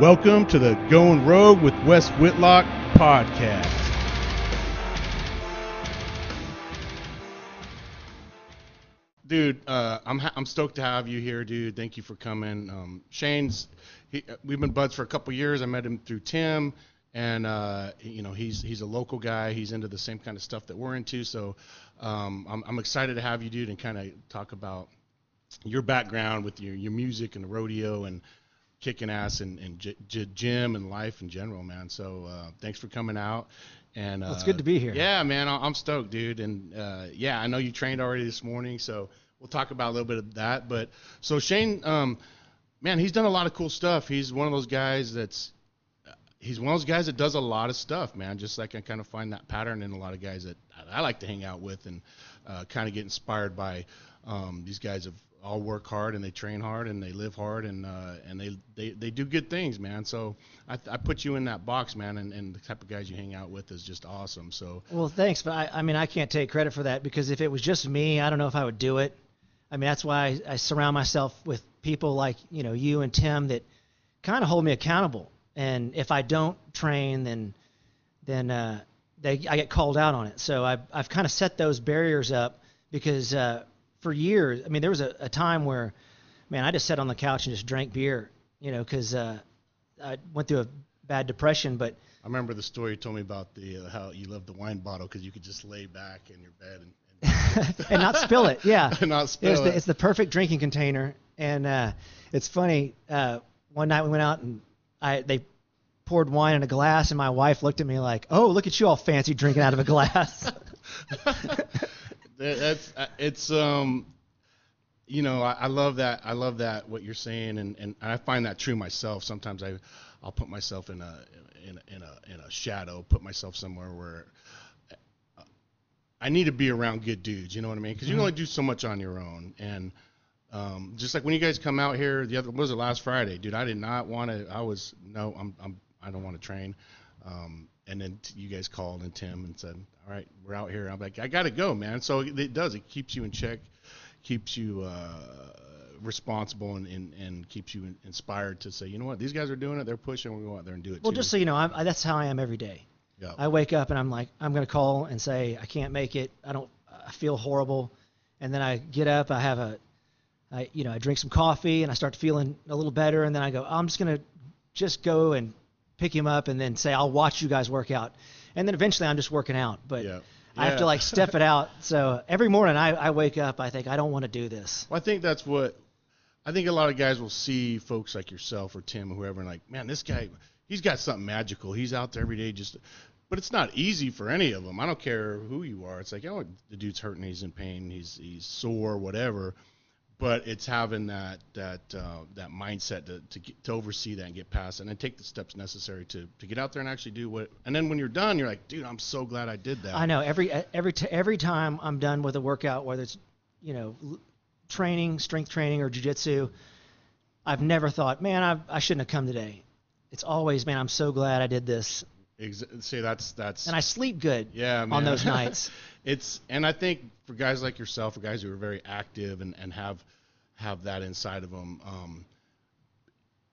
Welcome to the Going Rogue with Wes Whitlock podcast. Dude, uh, I'm ha- I'm stoked to have you here, dude. Thank you for coming. Um, Shane's, he, we've been buds for a couple years. I met him through Tim, and uh, you know he's he's a local guy. He's into the same kind of stuff that we're into. So um, I'm I'm excited to have you, dude, and kind of talk about your background with your your music and the rodeo and kicking ass and, and j- j- gym and life in general, man. So uh, thanks for coming out. And uh, Well, it's good to be here. Yeah, man, I- I'm stoked, dude. And uh, yeah, I know you trained already this morning, so we'll talk about a little bit of that. But so Shane, um, man, he's done a lot of cool stuff. He's one of those guys that's he's one of those guys that does a lot of stuff, man. Just like I kind of find that pattern in a lot of guys that I like to hang out with and uh, kind of get inspired by. Um, these guys have all work hard and they train hard and they live hard and uh, and they, they they do good things, man. So I, I put you in that box, man, and, and the type of guys you hang out with is just awesome. So Well, thanks, but I, I mean, I can't take credit for that because if it was just me, I don't know if I would do it. I mean, that's why I, I surround myself with people like you know you and Tim that kind of hold me accountable. And if I don't train, then then uh, they I get called out on it. So I've I've kind of set those barriers up because uh, for years, I mean, there was a, a time where, man, I just sat on the couch and just drank beer, you know, because uh, I went through a bad depression, but I remember the story you told me about the uh, how you loved the wine bottle because you could just lay back in your bed and, and not spill it. Yeah, not It's spill the, it. it's the perfect drinking container, and uh, it's funny. Uh, one night we went out and I they poured wine in a glass, and my wife looked at me like, "Oh, look at you all fancy drinking out of a glass." That- that's uh, it's um you know I, I love that I love that what you're saying and, and I find that true myself. Sometimes I I'll put myself in a in a, in a in a shadow put myself somewhere where I need to be around good dudes you know what I mean? Because you can only do so much on your own and um, just like when you guys come out here the other what was it last Friday? Dude I did not want to I was no I'm, I'm I don't want to train um, and then t- you guys called and Tim and said, "All right, we're out here." I'm like, "I gotta go, man." So it, it does. It keeps you in check, keeps you uh, responsible, and, and, and keeps you in, inspired to say, "You know what? These guys are doing it. They're pushing. We're going go out there and do it." well, too. just so you know, I, that's how I am every day. yeah. I wake up and I'm like, I'm gonna call and say I can't make it. I don't. I feel horrible, and then I get up. I have a, I you know I drink some coffee and I start feeling a little better, and then I go, I'm just gonna just go and pick him up and then say I'll watch you guys work out, and then eventually I'm just working out. But Yeah. I have to like step it out. So every morning I, I wake up, I think I don't want to do this. Well, I think that's what I think a lot of guys will see folks like yourself or Tim or whoever and like, man, this guy, he's got something magical. He's out there every day just but it's not easy for any of them. I don't care who you are. It's like, oh, the dude's hurting, he's in pain, he's he's sore, whatever. But it's having that that uh, that mindset to to, get, to oversee that and get past it, and then take the steps necessary to to get out there and actually do what. And then when you're done, you're like, dude, I'm so glad I did that. I know every every t- every time I'm done with a workout, whether it's you know training, strength training, or jujitsu, I've never thought, man, I I shouldn't have come today. It's always, man, I'm so glad I did this, Ex- see, that's that's and I sleep good Yeah, man. on those nights. it's and I think for guys like yourself, for guys who are very active and, and have have that inside of them, um,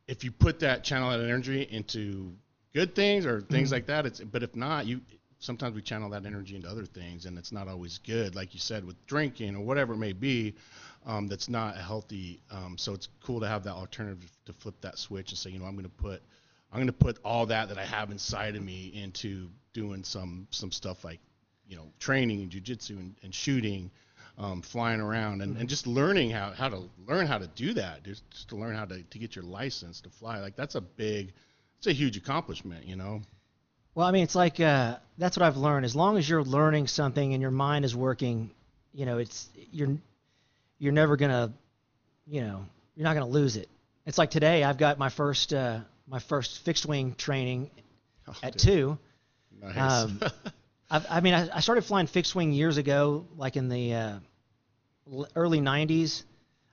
if you put that channel that energy into good things or things Mm-hmm. like that, it's but if not, you sometimes we channel that energy into other things and it's not always good, like you said with drinking or whatever it may be. Um, that's not healthy. Um, so it's cool to have that alternative to flip that switch and say, you know, I'm going to put I'm going to put all that that I have inside of me into doing some some stuff like you know training and jujitsu and, and shooting, um, flying around and, and just learning how, how to learn how to do that. Just, just to learn how to, to get your license to fly. Like that's a big, it's a huge accomplishment. You know. Well, I mean, it's like uh, that's what I've learned. As long as you're learning something and your mind is working, you know, it's you're you're never gonna, you know, you're not gonna lose it. It's like today, I've got my first uh, my first fixed wing training Oh, at dude, two. Nice. Um, I mean, I, I started flying fixed wing years ago, like in the uh, early '90s.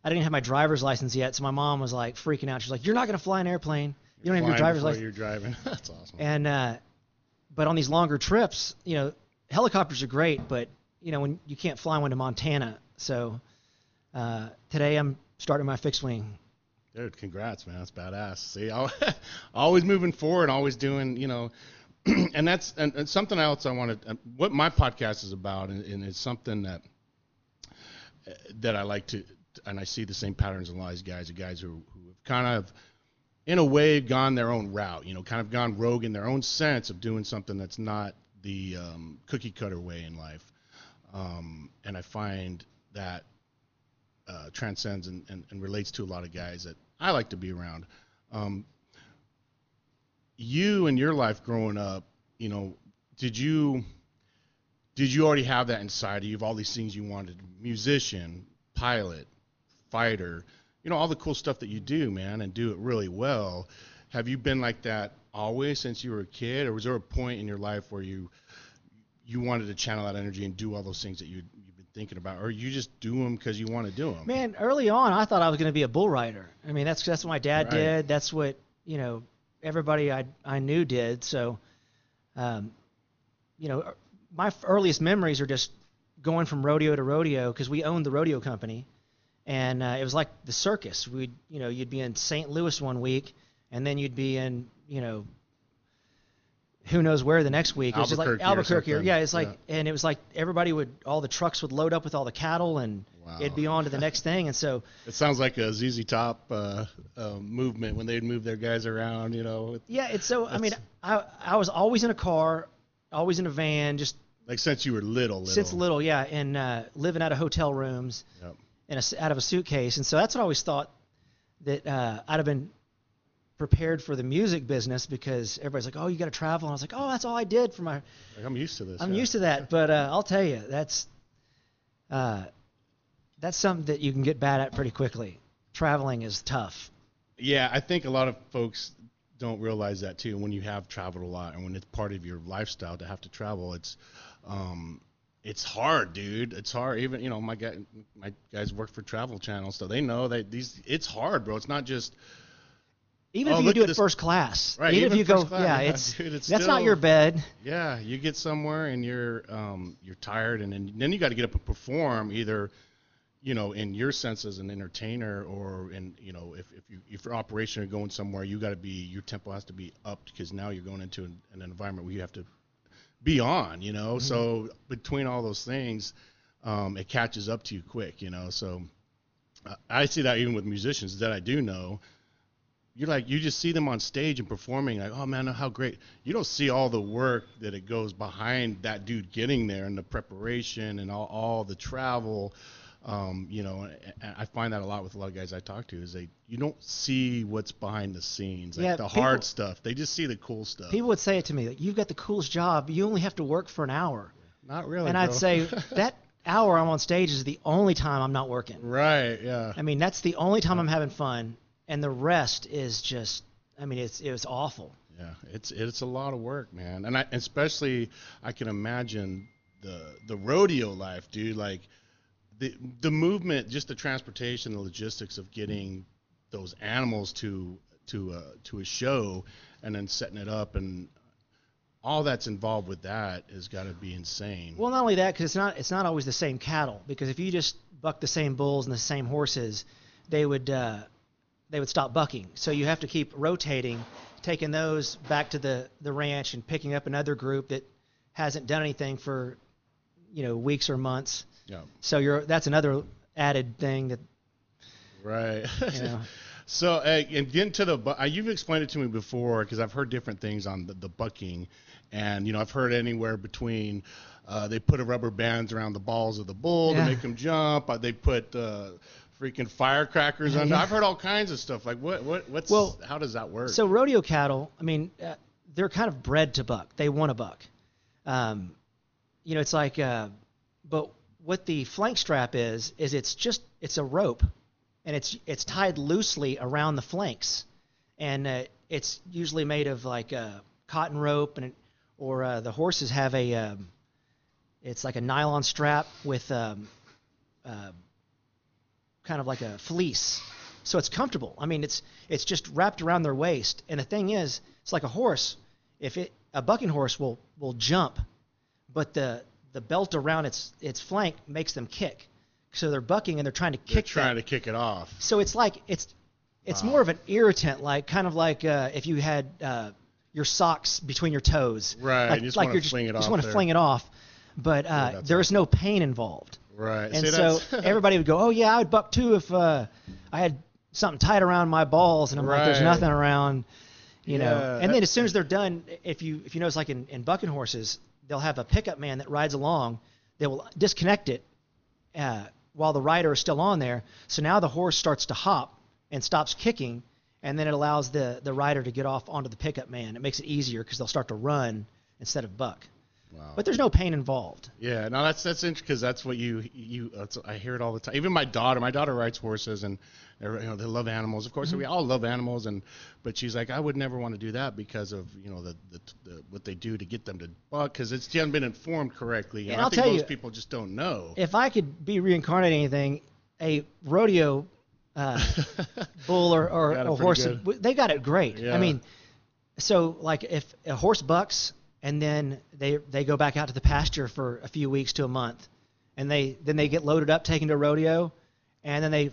I didn't have my driver's license yet, so my mom was like freaking out. She's like, "You're not gonna fly an airplane. You don't have your driver's license." You're driving. that's awesome. And uh, but on these longer trips, you know, helicopters are great, but you know when you can't fly one to Montana. So uh, today I'm starting my fixed wing Dude, congrats, man. That's badass. See, always moving forward, always doing, you know, and that's and, and something else I wanted. uh, What my podcast is about, and, and it's something that that I like to, and I see the same patterns in a lot of guys, the guys who who have kind of, in a way, gone their own route. You know, kind of gone rogue in their own sense of doing something that's not the um, cookie cutter way in life. Um, and I find that uh, transcends and, and, and relates to a lot of guys that I like to be around. Um, you and your life growing up, you know, did you did you already have that inside of you of all these things you wanted? Musician, pilot, fighter, you know, all the cool stuff that you do, man, and do it really well. Have you been like that always since you were a kid, or was there a point in your life where you you wanted to channel that energy and do all those things that you thinking about, or you just do them because you want to do them? Man, early on, I thought I was going to be a bull rider. I mean, that's that's what my dad Right. did. That's what you know everybody I I knew did. So, um, you know, my earliest memories are just going from rodeo to rodeo because we owned the rodeo company, and uh, it was like the circus. We'd you know you'd be in St. Louis one week, and then you'd be in you know who knows where the next week. It was just like Albuquerque or Or, yeah, it's like, Yeah. and it was like everybody would, all the trucks would load up with all the cattle, and Wow. it'd be on to the next thing. And so, It sounds like a ZZ Top uh, uh, movement when they'd move their guys around, you know. yeah, it's so. I mean, I I was always in a car, always in a van, just Like since you were little, little. since little, yeah, and uh, living out of hotel rooms Yep. in a out of a suitcase. And so that's what I always thought that uh, I'd have been prepared for the music business because everybody's like, oh, you got to travel, and I was like, oh, that's all I did for my Like, I'm used to this. I'm yeah. used to that, but uh, I'll tell you, that's uh, that's something that you can get bad at pretty quickly. Traveling is tough. Yeah, I think a lot of folks don't realize that too. When you have traveled a lot and when it's part of your lifestyle to have to travel, it's um, it's hard, dude. It's hard. Even you know, my guy, my guys work for Travel Channel, so they know that these. It's hard, bro. It's not just Even Oh, if you do it this- first class, Right, even, even if you go, class, yeah, yeah, it's dude, it's that's not your bed. Yeah, you get somewhere and you're um, you're tired, and then, then you got to get up and perform either, you know, in your sense as an entertainer, or in you know, if if you if you're operation or going somewhere, you got to be your tempo has to be up because now you're going into an, an environment where you have to be on, you know. So between all those things, um, it catches up to you quick, you know. So I see that even with musicians that I do know you're like you just see them on stage and performing like oh man how great. You don't see all the work that it goes behind that dude getting there and the preparation and all, all the travel. Um, you know i find that a lot with a lot of guys i talk to is they you don't see what's behind the scenes like Yeah, the people- hard stuff. They just see the cool stuff. People would say it to me, like, "You've got the coolest job. You only have to work for an hour." not really and I'd say that hour I'm on stage is the only time I'm not working. right yeah. I mean, that's the only time I'm having fun, and the rest is just. I mean, it's it was awful. Yeah, it's it's a lot of work, man, and I especially I can imagine the the rodeo life, dude. Like the the movement, just the transportation, the logistics of getting those animals to to a to a show, and then setting it up, and all that's involved with that has got to be insane. Well, not only that, because it's not it's not always the same cattle. Because if you just buck the same bulls and the same horses, they would uh, they would stop bucking. So you have to keep rotating, taking those back to the the ranch and picking up another group that hasn't done anything for you know weeks or months. yeah, So you're that's another added thing that right. you know. So, uh, and getting to the, uh, you've explained it to me before because I've heard different things on the, the bucking, and you know I've heard anywhere between uh, they put a rubber bands around the balls of the bull Yeah. to make them jump. Uh, they put uh, freaking firecrackers under. Yeah. I've heard all kinds of stuff. Like what, what, what's, Well, how does that work? So rodeo cattle, I mean, uh, they're kind of bred to buck. They want to buck. Um, you know, it's like, uh, but what the flank strap is, is it's just it's a rope, and it's it's tied loosely around the flanks, and uh, it's usually made of like uh, cotton rope, and it, or uh, the horses have a, um, it's like a nylon strap with um, uh, kind of like a fleece. So it's comfortable. I mean, it's it's just wrapped around their waist. And the thing is, it's like a horse. If it a bucking horse will will jump, but the the belt around its its flank makes them kick. So they're bucking and they're trying to They're kick trying that. to kick it off. So it's like it's It's Wow. more of an irritant, like kind of like uh, if you had uh, your socks between your toes. Right, Like, you just like you're just, fling it just want to fling it off. But uh, that's there's no pain involved. Right. And See, so everybody would go, "Oh yeah, I would buck too if uh, I had something tight around my balls." And I'm like, "There's nothing around." You know, and then as soon as they're done, if you if you notice, like in, in bucking horses, they'll have a pickup man that rides along. They will disconnect it uh, while the rider is still on there. So now the horse starts to hop and stops kicking, and then it allows the the rider to get off onto the pickup man. It makes it easier because they'll start to run instead of buck. Wow. But there's no pain involved. Yeah, no, that's that's interesting because that's what you you. That's, I hear it all the time. Even my daughter, my daughter rides horses, and you know they love animals. Of course, Mm-hmm. we all love animals, and but she's like, I would never want to do that because of you know the, the, the what they do to get them to buck because it's she hasn't been informed correctly. And And I I'll think tell most you- people just don't know. if I could be reincarnated anything, a rodeo uh, bull or, or a horse, good. they got it great. Yeah. I mean, so like if a horse bucks and then they they go back out to the pasture for a few weeks to a month, and they then they get loaded up, taken to a rodeo, and then they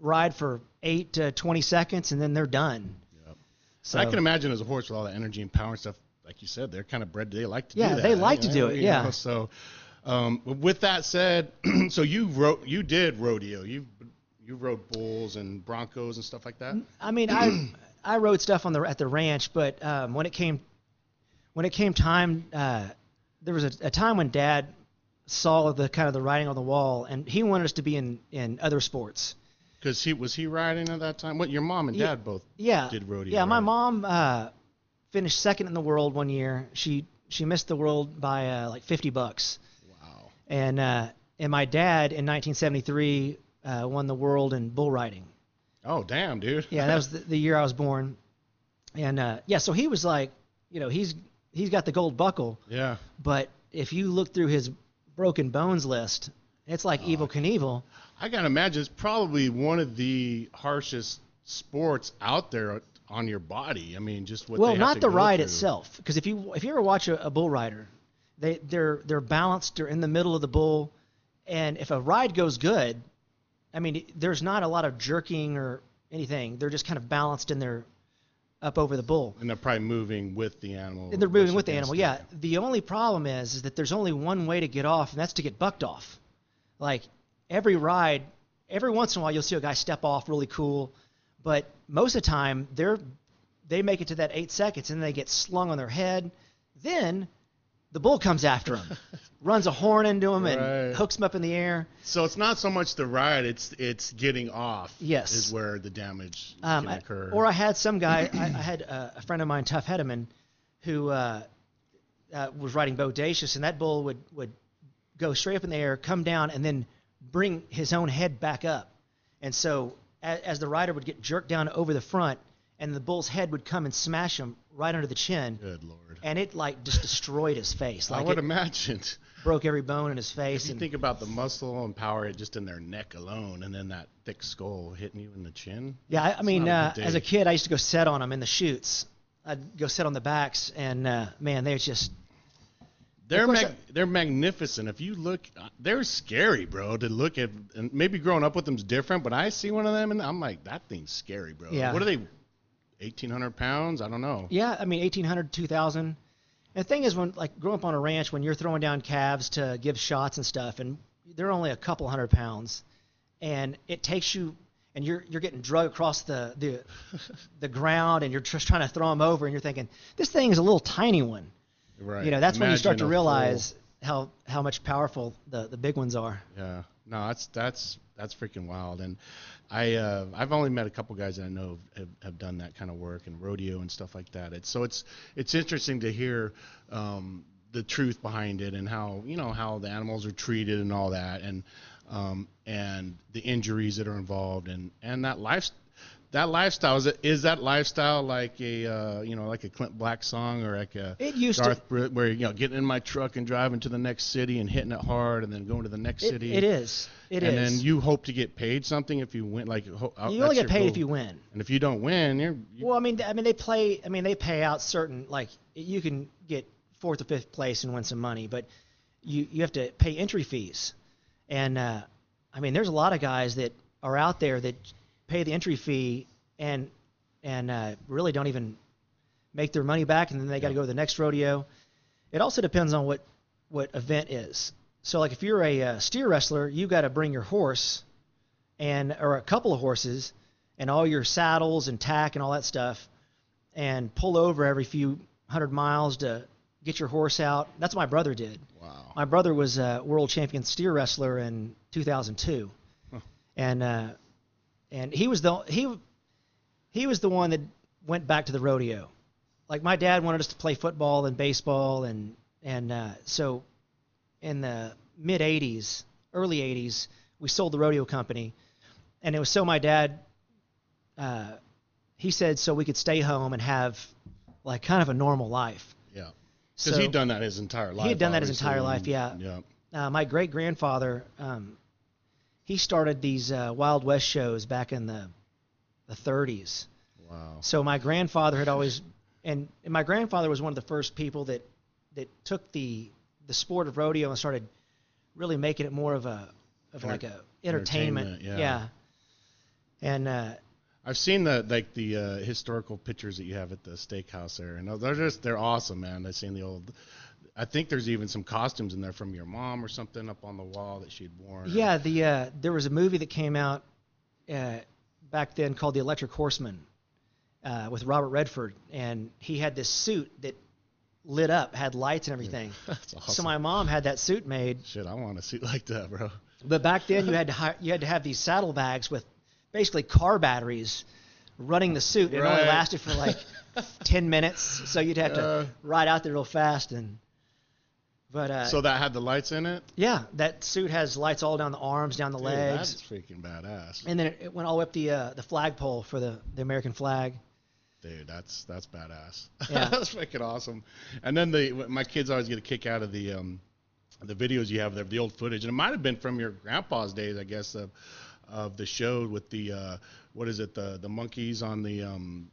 ride for eight to twenty seconds, and then they're done. Yep. So I can imagine as a horse with all that energy and power and stuff, like you said, they're kind of bred. They like to Yeah, do that. they like to do it, you yeah. know, so, um, with that said, so you wrote, you did rodeo. You you rode bulls and broncos and stuff like that. I mean, I I rode stuff on the at the ranch, but um, when it came when it came time, uh, there was a, a time when Dad saw the kind of the writing on the wall, and he wanted us to be in in other sports. Because he was he riding at that time. What your mom and Yeah. dad both Yeah, did rodeo. yeah. My mom uh, finished second in the world one year. She she missed the world by uh, like 50 bucks, Wow. and uh, and my dad in 1973 uh, won the world in bull riding. Oh damn, dude. Yeah, that was the, the year I was born. And uh, yeah, so he was like, you know, he's he's got the gold buckle, yeah. but if you look through his broken bones list, it's like Evel oh. Knievel. I gotta imagine it's probably one of the harshest sports out there on your body. I mean, just what. Well, they have not the ride through. itself, because if you if you ever watch a, a bull rider, they they're they're balanced. They're in the middle of the bull, and if a ride goes good, I mean, there's not a lot of jerking or anything. They're just kind of balanced in their up over the bull. And they're probably moving with the animal. And they're moving with the animal. Yeah. The only problem is, is that there's only one way to get off, and that's to get bucked off. Like every ride, every once in a while you'll see a guy step off really cool, but most of the time they're they make it to that eight seconds and they get slung on their head. Then the bull comes after him, runs a horn into them and hooks him up in the air. So it's not so much the ride; it's it's getting off. Yes. Is where the damage Um, can I- or I had some guy, I, I had a, a friend of mine, Tuff Hedeman, who uh, uh, was riding Bodacious, and that bull would, would go straight up in the air, come down, and then bring his own head back up. And so as, as the rider would get jerked down over the front, and the bull's head would come and smash him right under the chin, Good lord. and it like just destroyed his face. I Like would it imagine. broke every bone in his face. If you think about the muscle and power just in their neck alone, and then that thick skull hitting you in the chin. Yeah, I, I mean, a uh, as a kid, I used to go set on them in the chutes. I'd go sit on the backs, and uh, man, they're just They're mag- they're magnificent. If you look, they're scary, bro. To look at, and maybe growing up with them's different, but I see one of them and I'm like, that thing's scary, bro. Yeah. What are they? 1,800 pounds? I don't know. Yeah, I mean, 1800, 2000. And the thing is, when like growing up on a ranch, when you're throwing down calves to give shots and stuff, and they're only a couple hundred pounds, and it takes you, and you're you're getting drug across the the the ground, and you're just trying to throw them over, and you're thinking this thing is a little tiny one. Right. You know, that's when you start to Imagine realize how how much powerful the the big ones are. yeah. No, that's that's that's freaking wild. And I uh, I've only met a couple guys that I know have, have done that kind of work and rodeo and stuff like that. It's so it's it's interesting to hear um, the truth behind it and how you know how the animals are treated and all that and um, and the injuries that are involved and and that life that lifestyle is it is that lifestyle like a uh, you know like a Clint Black song or like a It used to- Garth Br- where you know getting in my truck and driving to the next city and hitting it hard and then going to the next It, city it is. It and is. then you hope to get paid something if you win like ho- you only get paid if you win. and if you don't win you're you, Well, I mean, I mean, they play. I mean, they pay out certain like you can get fourth or fifth place and win some money, but you you have to pay entry fees, and uh, I mean, there's a lot of guys that are out there that pay the entry fee and and uh, really don't even make their money back, and then they got to go to the next rodeo. It also depends on what what event is. So like if you're a uh, steer wrestler, you got to bring your horse and or a couple of horses and all your saddles and tack and all that stuff and pull over every few hundred miles to get your horse out. That's what my brother did. Wow. My brother was a world champion steer wrestler in 2002, Huh. and uh, and he was the he he was the one that went back to the rodeo. Like my dad wanted us to play football and baseball, and and uh, so in the mid 80s, early 80s, we sold the rodeo company, and it was so my dad. Uh, he said so we could stay home and have like kind of a normal life. Yeah. So, Because he'd done that his entire life. He had done that his entire life, yeah. Yeah. uh, my great grandfather, um, he started these uh, Wild West shows back in the the 30s. Wow. So my grandfather had always, and, and my grandfather was one of the first people that that took the the sport of rodeo and started really making it more of a of Enter- like a entertainment. entertainment, yeah. And uh, I've seen the like the uh, historical pictures that you have at the steakhouse there, and they're just they're awesome, man. I've seen the old. I think there's even some costumes in there from your mom or something up on the wall that she'd worn. yeah, the uh, there was a movie that came out uh, back then called The Electric Horseman uh, with Robert Redford, and he had this suit that lit up, had lights and everything. That's awesome. So my mom had that suit made, Shit, I want a suit like that, bro. but back then you had to hi- you had to have these saddlebags with basically car batteries running the suit. It only lasted for like ten minutes, so you'd have to Uh. ride out there real fast and. But uh, So that had the lights in it. yeah, that suit has lights all down the arms, down the Dude, legs, that's freaking badass. and then it, it went all the way up the uh, the flagpole for the the American flag. Dude, that's that's badass. Yeah. that's freaking awesome. And then the my kids always get a kick out of the um the videos you have there, the old footage, and it might have been from your grandpa's days, I guess, of of the show with the uh what is it the the monkeys on the um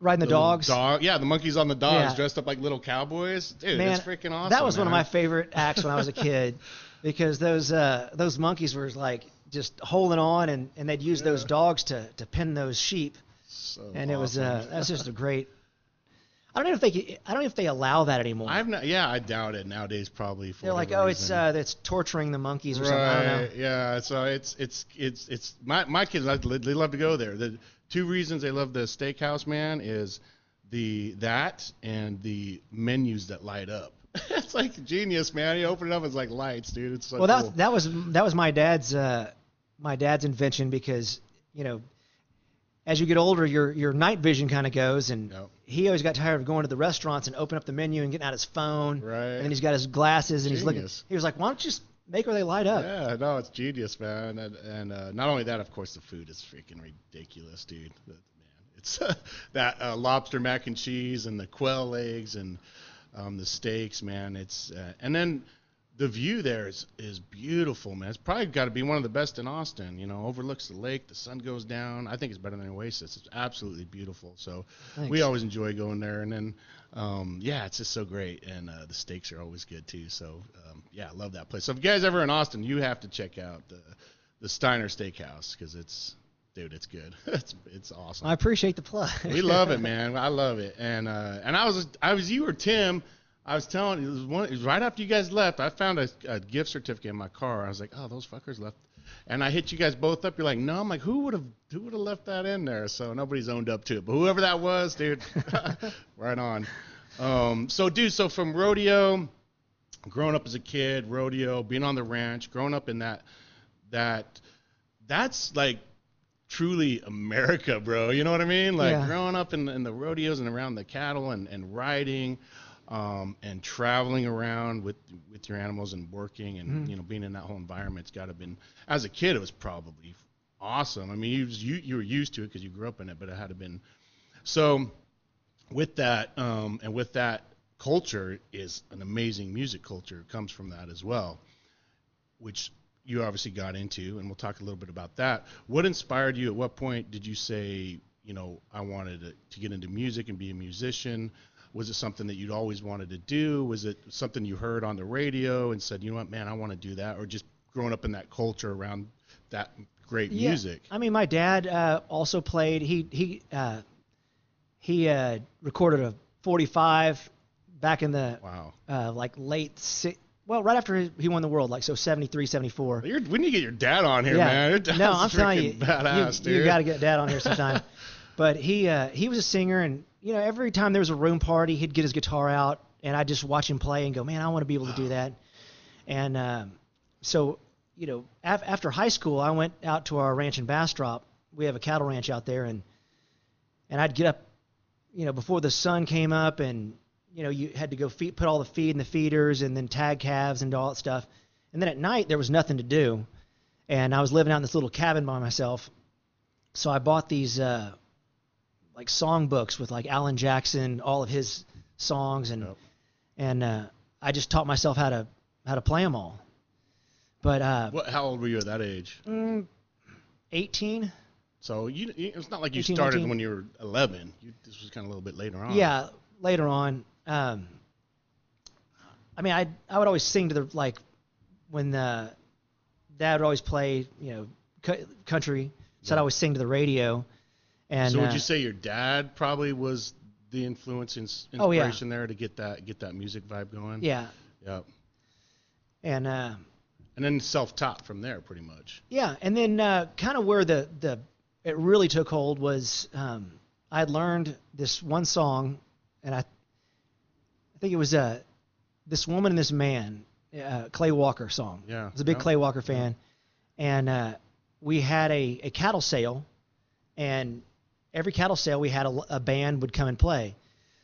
Riding the, little dogs. dog yeah the monkeys on the dogs Yeah. dressed up like little cowboys dude Man, that's freaking awesome that was one of my favorite acts when I was a kid, because those uh, those monkeys were like just holding on, and, and they'd use those dogs to, to pin those sheep, so and it was uh, that's just a great. I don't know if they I don't know if they allow that anymore. I've not yeah I doubt it nowadays probably for They're like, oh, it's reason. uh, it's torturing the monkeys or something. I don't know. Right. Yeah. So it's it's it's it's my my kids they love to go there. The two reasons they love the steakhouse man is the that and the menus that light up. it's like genius, man. You open it up, it's like lights, dude. It's so well, that cool. that was that was my dad's uh, my dad's invention because you know, as you get older, your your night vision kind of goes, and Yep. he always got tired of going to the restaurants and opening up the menu and getting out his phone, Right. and then he's got his glasses and he's looking. Genius. He was like, "Why don't you just make where they light up?" Yeah, no, it's genius, man. And, and uh, not only that, of course, the food is freaking ridiculous, dude. But, man, it's that uh, lobster mac and cheese and the quail eggs and um, the steaks, man. It's uh, and then the view there is is beautiful, man. It's probably got to be one of the best in Austin. You know, overlooks the lake, the sun goes down. I think it's better than Oasis. It's absolutely beautiful. So we always enjoy going there. And then, um, yeah, it's just so great. And uh, the steaks are always good too. So um, yeah, I love that place. So if you guys ever in Austin, you have to check out the the Steiner Steakhouse because it's dude, it's good. it's it's awesome. I appreciate the plug. we love it, man. I love it. And uh, and I was I was you or Tim. I was telling it was one. It was right after you guys left. I found a, a gift certificate in my car. I was like, oh, those fuckers left. And I hit you guys both up. You're like, no. I'm like, who would have who would have left that in there? So nobody's owned up to it. But whoever that was, dude, right on. Um, so dude, so from rodeo, growing up as a kid, rodeo, being on the ranch, growing up in that that that's like truly America, bro. You know what I mean? Like Yeah. growing up in, in the rodeos and around the cattle and, and riding um, and traveling around with with your animals and working and Mhm. you know being in that whole environment. It's got to been as a kid it was probably awesome. I mean you was- you you were used to it because you grew up in it, but it had to been so with that um, and with that culture is an amazing music culture It comes from that as well which you obviously got into and we'll talk a little bit about that what inspired you at what point did you say you know i wanted to, to get into music and be a musician was it something that you'd always wanted to do was it something you heard on the radio and said you know what man i want to do that or just growing up in that culture around that great Yeah. music. I mean, my dad uh, also played. He he uh, he uh, recorded a 45 back in the Wow. uh, like late si- well right after he- he won the world like so 73 74 You're, we need to get your dad on here, yeah man. Your no i'm telling you badass, you, you got to get dad on here sometime but he uh, he was a singer and you know every time there was a room party he'd get his guitar out and i'd just watch him play and go man i want to be able to do that. And um, so you know af- after high school i went out to our ranch in bastrop we have a cattle ranch out there and and i'd get up you know before the sun came up and you know you had to go feed, put all the feed in the feeders and then tag calves and all that stuff. And then at night there was nothing to do and i was living out in this little cabin by myself. So i bought these uh like song books with like alan jackson all of his songs and Yep. and uh i just taught myself how to how to play them all but uh What? How old were you at that age? mm, 18 So you, you- it's not like you 18, started 19. when you were 11. You, this was kind of a little bit later on. Yeah, later on. Um, I mean, I I would always sing to the like when the dad would always play, you know, cu- country. So I'd always sing to the radio. And so would uh, you say your dad probably was the influence and s- Oh, yeah. inspiration there to get that get that music vibe going? yeah, Yep. and uh, And then self-taught from there, pretty much. yeah, and then uh, kind of where the the it really took hold was um, I had learned this one song, and I I think it was uh, this woman and this man, uh, Clay Walker song. Yeah. I was a big yeah. Clay Walker fan, and uh, we had a, a cattle sale, and every cattle sale we had a, a band would come and play.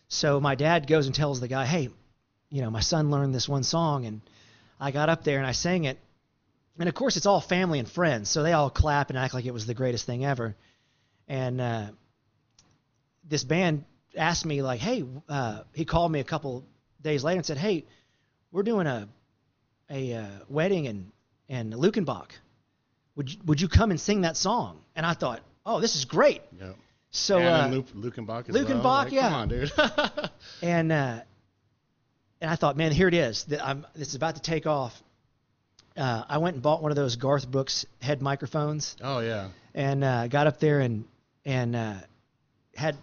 So my dad goes and tells the guy, "Hey, you know, my son learned this one song," and I got up there and I sang it, and of course it's all family and friends, so they all clap and act like it was the greatest thing ever. And uh, this band asked me like, "Hey," uh, he called me a couple days later and said, "Hey, we're doing a a uh, wedding in in Luckenbach. Would you, would you come and sing that song?" And I thought, "Oh, this is great." So and uh, then Luke, Luckenbach as Luckenbach, well. Like, yeah. Come on, dude. and uh, and I thought, man, here it is. That I'm this is about to take off. Uh, I went and bought one of those Garth Brooks head microphones oh yeah. and uh, got up there and and uh, had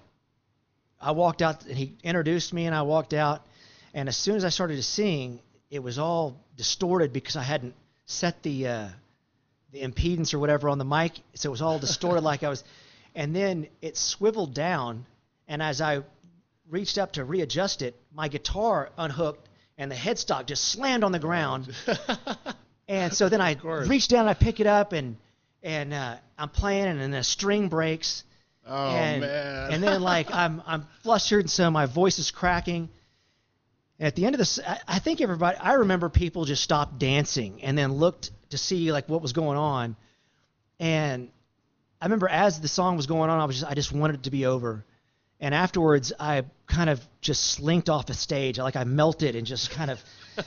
I walked out and he introduced me and I walked out and as soon as I started to sing, it was all distorted because I hadn't set the uh, the impedance or whatever on the mic, so it was all distorted like I was. And then it swiveled down, and as I reached up to readjust it, my guitar unhooked and the headstock just slammed on the ground. And so then I reach down and I pick it up and and uh, I'm playing and then a string breaks Oh and man. and then like I'm I'm flustered and so my voice is cracking. And at the end of this, I, I think everybody I remember people just stopped dancing and then looked to see like what was going on. And I remember as the song was going on, I was just I just wanted it to be over. And afterwards, I kind of just slinked off the stage, like I melted and just kind of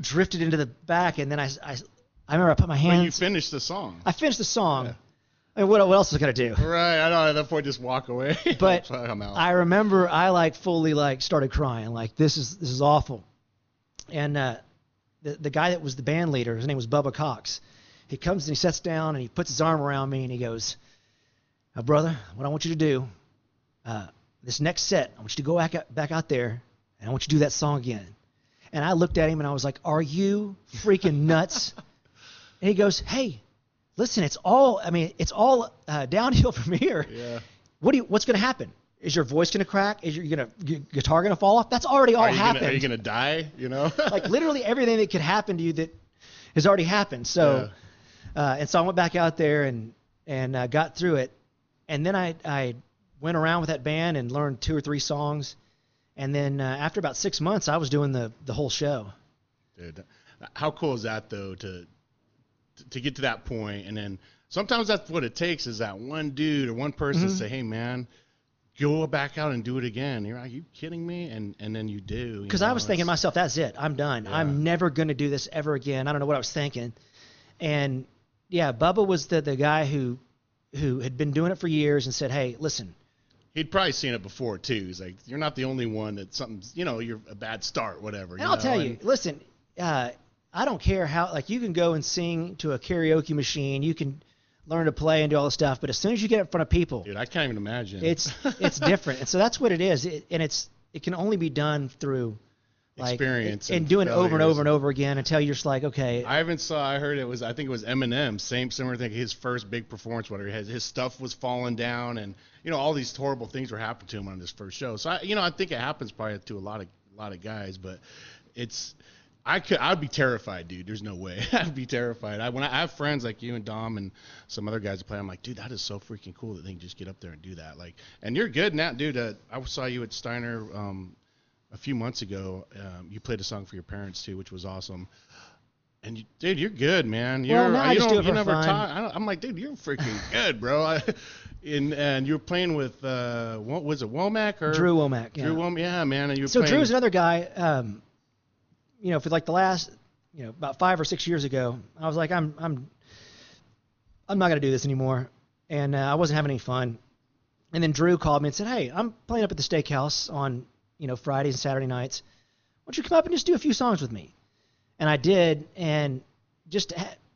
drifted into the back. And then I, I, I remember I put my hand. when you finished the song. I finished the song. Yeah. I mean, what, what else was I gonna do? Right, I know. At that point, just walk away. But. I remember I like fully like started crying, like this is this is awful. And uh, the the guy that was the band leader, his name was Bubba Cox. He comes and he sits down and he puts his arm around me and he goes, uh, "Brother, what I want you to do, uh, this next set, I want you to go back out, back out there and I want you to do that song again." And I looked at him and I was like, "Are you freaking nuts?" and he goes, "Hey, listen, it's all I mean, it's all uh, downhill from here." yeah. what do you, what's going to happen? Is your voice going to crack? Is your gonna, gu- guitar going to fall off? That's already all Are happened. gonna, are you gonna die? You know. like literally everything that could happen to you that has already happened. So, uh, and so I went back out there and and uh, got through it, and then I I went around with that band and learned two or three songs, and then uh, after about six months, I was doing the the whole show. Dude, how cool is that though to to get to that point? point and then sometimes that's what it takes is that one dude or one person Mm-hmm. say, "Hey man, go back out and do it again." You're like, "You kidding me?" And and then you do. Because I was thinking to myself, that's it. I'm done. Yeah. I'm never going to do this ever again. I don't know what I was thinking. And yeah, Bubba was the, the guy who who had been doing it for years and said, hey, listen, he'd probably seen it before too. He's like, "You're not the only one that something's, you know, you're a bad start, whatever." and I'll know, tell and- you, listen, uh, I don't care how, like, you can go and sing to a karaoke machine. You can learn to play and do all this stuff. But as soon as you get in front of people, Dude, I can't even imagine. it's it's different. And so that's what it is. It, and it's it can only be done through like Experience and, and doing it over and over and over again until you're just like, okay, I even saw. I heard it was. I think it was Eminem. Same similar thing. His first big performance, where his his stuff was falling down, and you know all these horrible things were happening to him on his first show. So I, you know, I think it happens probably to a lot of a lot of guys, but it's. I could. I'd be terrified, dude. There's no way. I'd be terrified. I when I, I have friends like you and Dom and some other guys that play, I'm like, dude, that is so freaking cool that they can just get up there and do that. Like, and you're good now, dude. Uh, I saw you at Steiner um, a few months ago. Um, you played a song for your parents too, which was awesome. And you, dude, you're good, man. You're, Well, now I you just don't, do it you for never fun. talk. I I'm like, dude, you're freaking good, bro. I, and and you're playing with uh, what was it, Womack or Drew Womack. Yeah. Drew Womack, yeah, man. And you're so playing, Drew's another guy. Um, you know, for like the last, you know, about five or six years ago, I was like, I'm, I'm, I'm not gonna do this anymore, and uh, I wasn't having any fun. And then Drew called me and said, Hey, I'm playing up at the steakhouse on, you know, Fridays and Saturday nights. Why don't you come up and just do a few songs with me? And I did, and just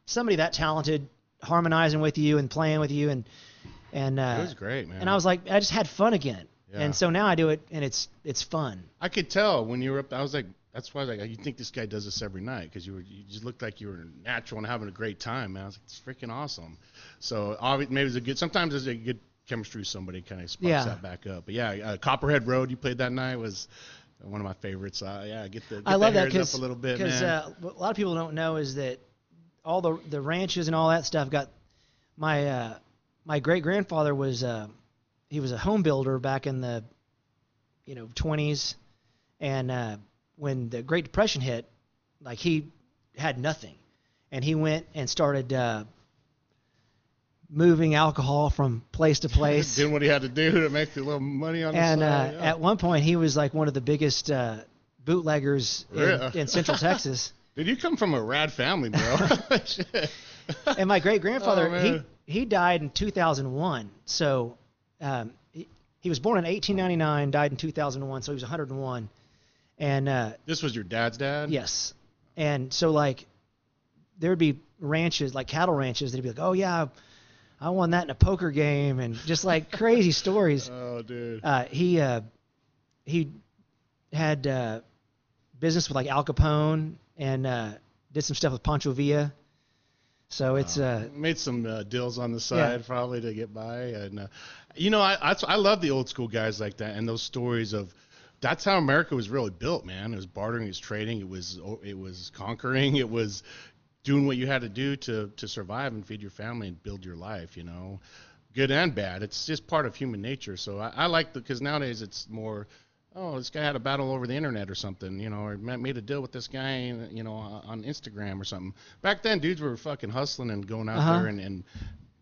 somebody that talented harmonizing with you and playing with you and and uh, It was great, man. and I was like, I just had fun again. Yeah. And so now I do it, and it's it's fun. I could tell when you were up. I was like, that's why I was like, you think this guy does this every night because you were you just looked like you were natural and having a great time, man. I was like, it's freaking awesome. So maybe it's a good. Sometimes it's a good chemistry. with Somebody kind of sparks Yeah. that back up. But yeah, uh, Copperhead Road you played that night was one of my favorites. Uh, yeah, get the get I love the that hairs up a little bit, because man. uh, a lot of people don't know is that all the the ranches and all that stuff got my uh, my great grandfather was uh, he was a home builder back in the you know 20s and uh, when the Great Depression hit like he had nothing and he went and started uh, moving alcohol from place to place Doing what he had to do to make a little money on the and uh, side. yeah. at one point he was like one of the biggest uh, bootleggers in, Yeah. in Central Texas. Did you come from a rad family, bro. And my great grandfather, oh, he he died in 2001. So um, he, he was born in 1899, died in 2001. So he was 101. And uh, this was your dad's dad. yes, and so like there would be ranches like cattle ranches that'd be like, oh yeah, I won that in a poker game, and just like crazy stories. Oh, dude. uh, he uh, he had uh, business with like Al Capone and uh, did some stuff with Pancho Villa. So it's uh, made some uh, deals on the side probably to get by and uh, you know I, I I love the old school guys like that and those stories of that's how America was really built man it was bartering it was trading it was it was conquering it was doing what you had to do to to survive and feed your family and build your life you know good and bad it's just part of human nature so I, I like the because nowadays it's more oh, this guy had a battle over the internet or something, you know, or ma- made a deal with this guy, you know, on Instagram or something. Back then, dudes were fucking hustling and going out Uh-huh. there and, and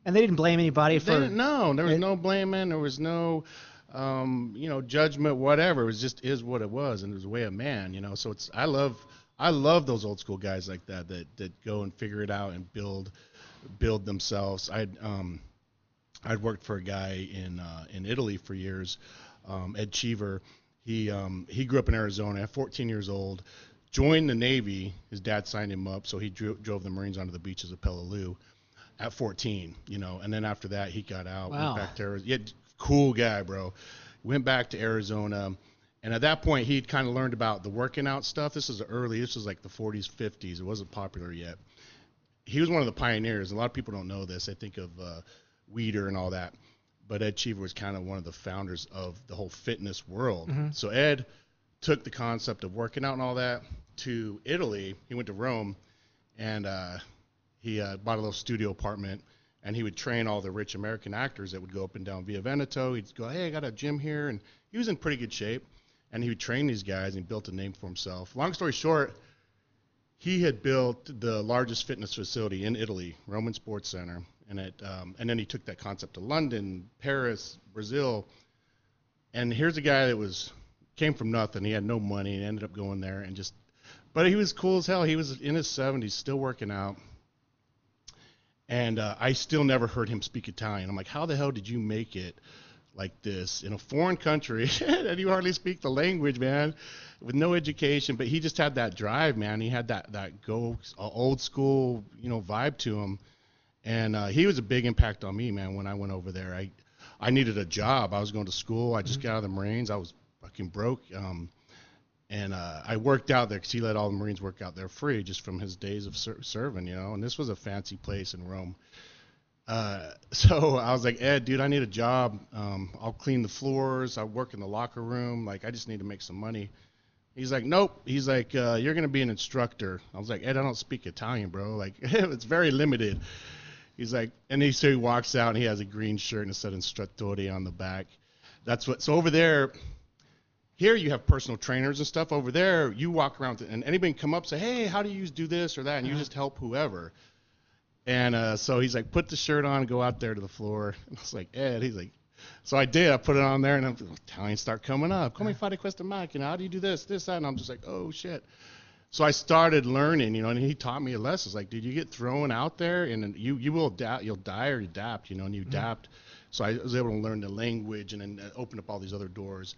and they didn't blame anybody for no, there was it- no blaming, there was no, um, you know, judgment, whatever. It was just is what it was, and it was a way of man, you know. So it's I love I love those old school guys like that that that go and figure it out and build build themselves. I um I'd worked for a guy in uh, in Italy for years, um, Ed Cheever. He um, he grew up in Arizona at 14 years old, joined the Navy. His dad signed him up, so he dro- drove the Marines onto the beaches of Peleliu at 14. You know, and then after that he got out, Wow. went back to Arizona. Yeah, cool guy, bro. Went back to Arizona. And at that point, he'd kind of learned about the working out stuff. This was early. This was like the 40s, 50s. It wasn't popular yet he was one of the pioneers. A lot of people don't know this. They think of uh, Weider and all that, but Ed Cheever was kind of one of the founders of the whole fitness world. So Ed took the concept of working out and all that to Italy. He went to Rome, and uh, he uh, bought a little studio apartment. And he would train all the rich American actors that would go up and down Via Veneto. He'd go, "Hey, I got a gym here," and he was in pretty good shape. And he would train these guys and built a name for himself. Long story short, he had built the largest fitness facility in Italy, Roman Sports Center, and it, um, and then he took that concept to London, Paris, Brazil, and here's a guy that was came from nothing. He had no money and ended up going there and just, but he was cool as hell. He was in his 70s, still working out, and uh, I still never heard him speak Italian. I'm like, how the hell did you make it? Like this in a foreign country, and you hardly speak the language, man with no education, but he just had that drive, man. He had that that go uh, old school, you know, vibe to him, and uh, he was a big impact on me, man. When I went over there, I I needed a job. I was going to school. I just got out of the Marines. I was fucking broke. Um, and uh, I worked out there because he let all the Marines work out there free, just from his days of ser- serving, you know. And this was a fancy place in Rome. Uh, so I was like, Ed, dude, I need a job. Um, I'll clean the floors. I work in the locker room. Like, I just need to make some money. He's like, nope. He's like, uh, you're gonna be an instructor. I was like, Ed, I don't speak Italian, bro. Like, it's very limited. He's like, and he so he walks out and he has a green shirt and it said instruttore on the back. That's what. So over there, here you have personal trainers and stuff. Over there, you walk around and anybody can come up say, hey, how do you do this or that, and you just help whoever. And uh, so he's like, put the shirt on, go out there to the floor. And I was like, Ed, he's like, so I did. I put it on there, and I'm, Italians start coming up. Come fare questa macchina. How do you do this, this, that? And I'm just like, oh shit. So I started learning, you know, and he taught me a lesson. It's like, dude, you get thrown out there, and you you will adapt, you'll die or adapt, you know, and you adapt. So I was able to learn the language and then uh, open up all these other doors.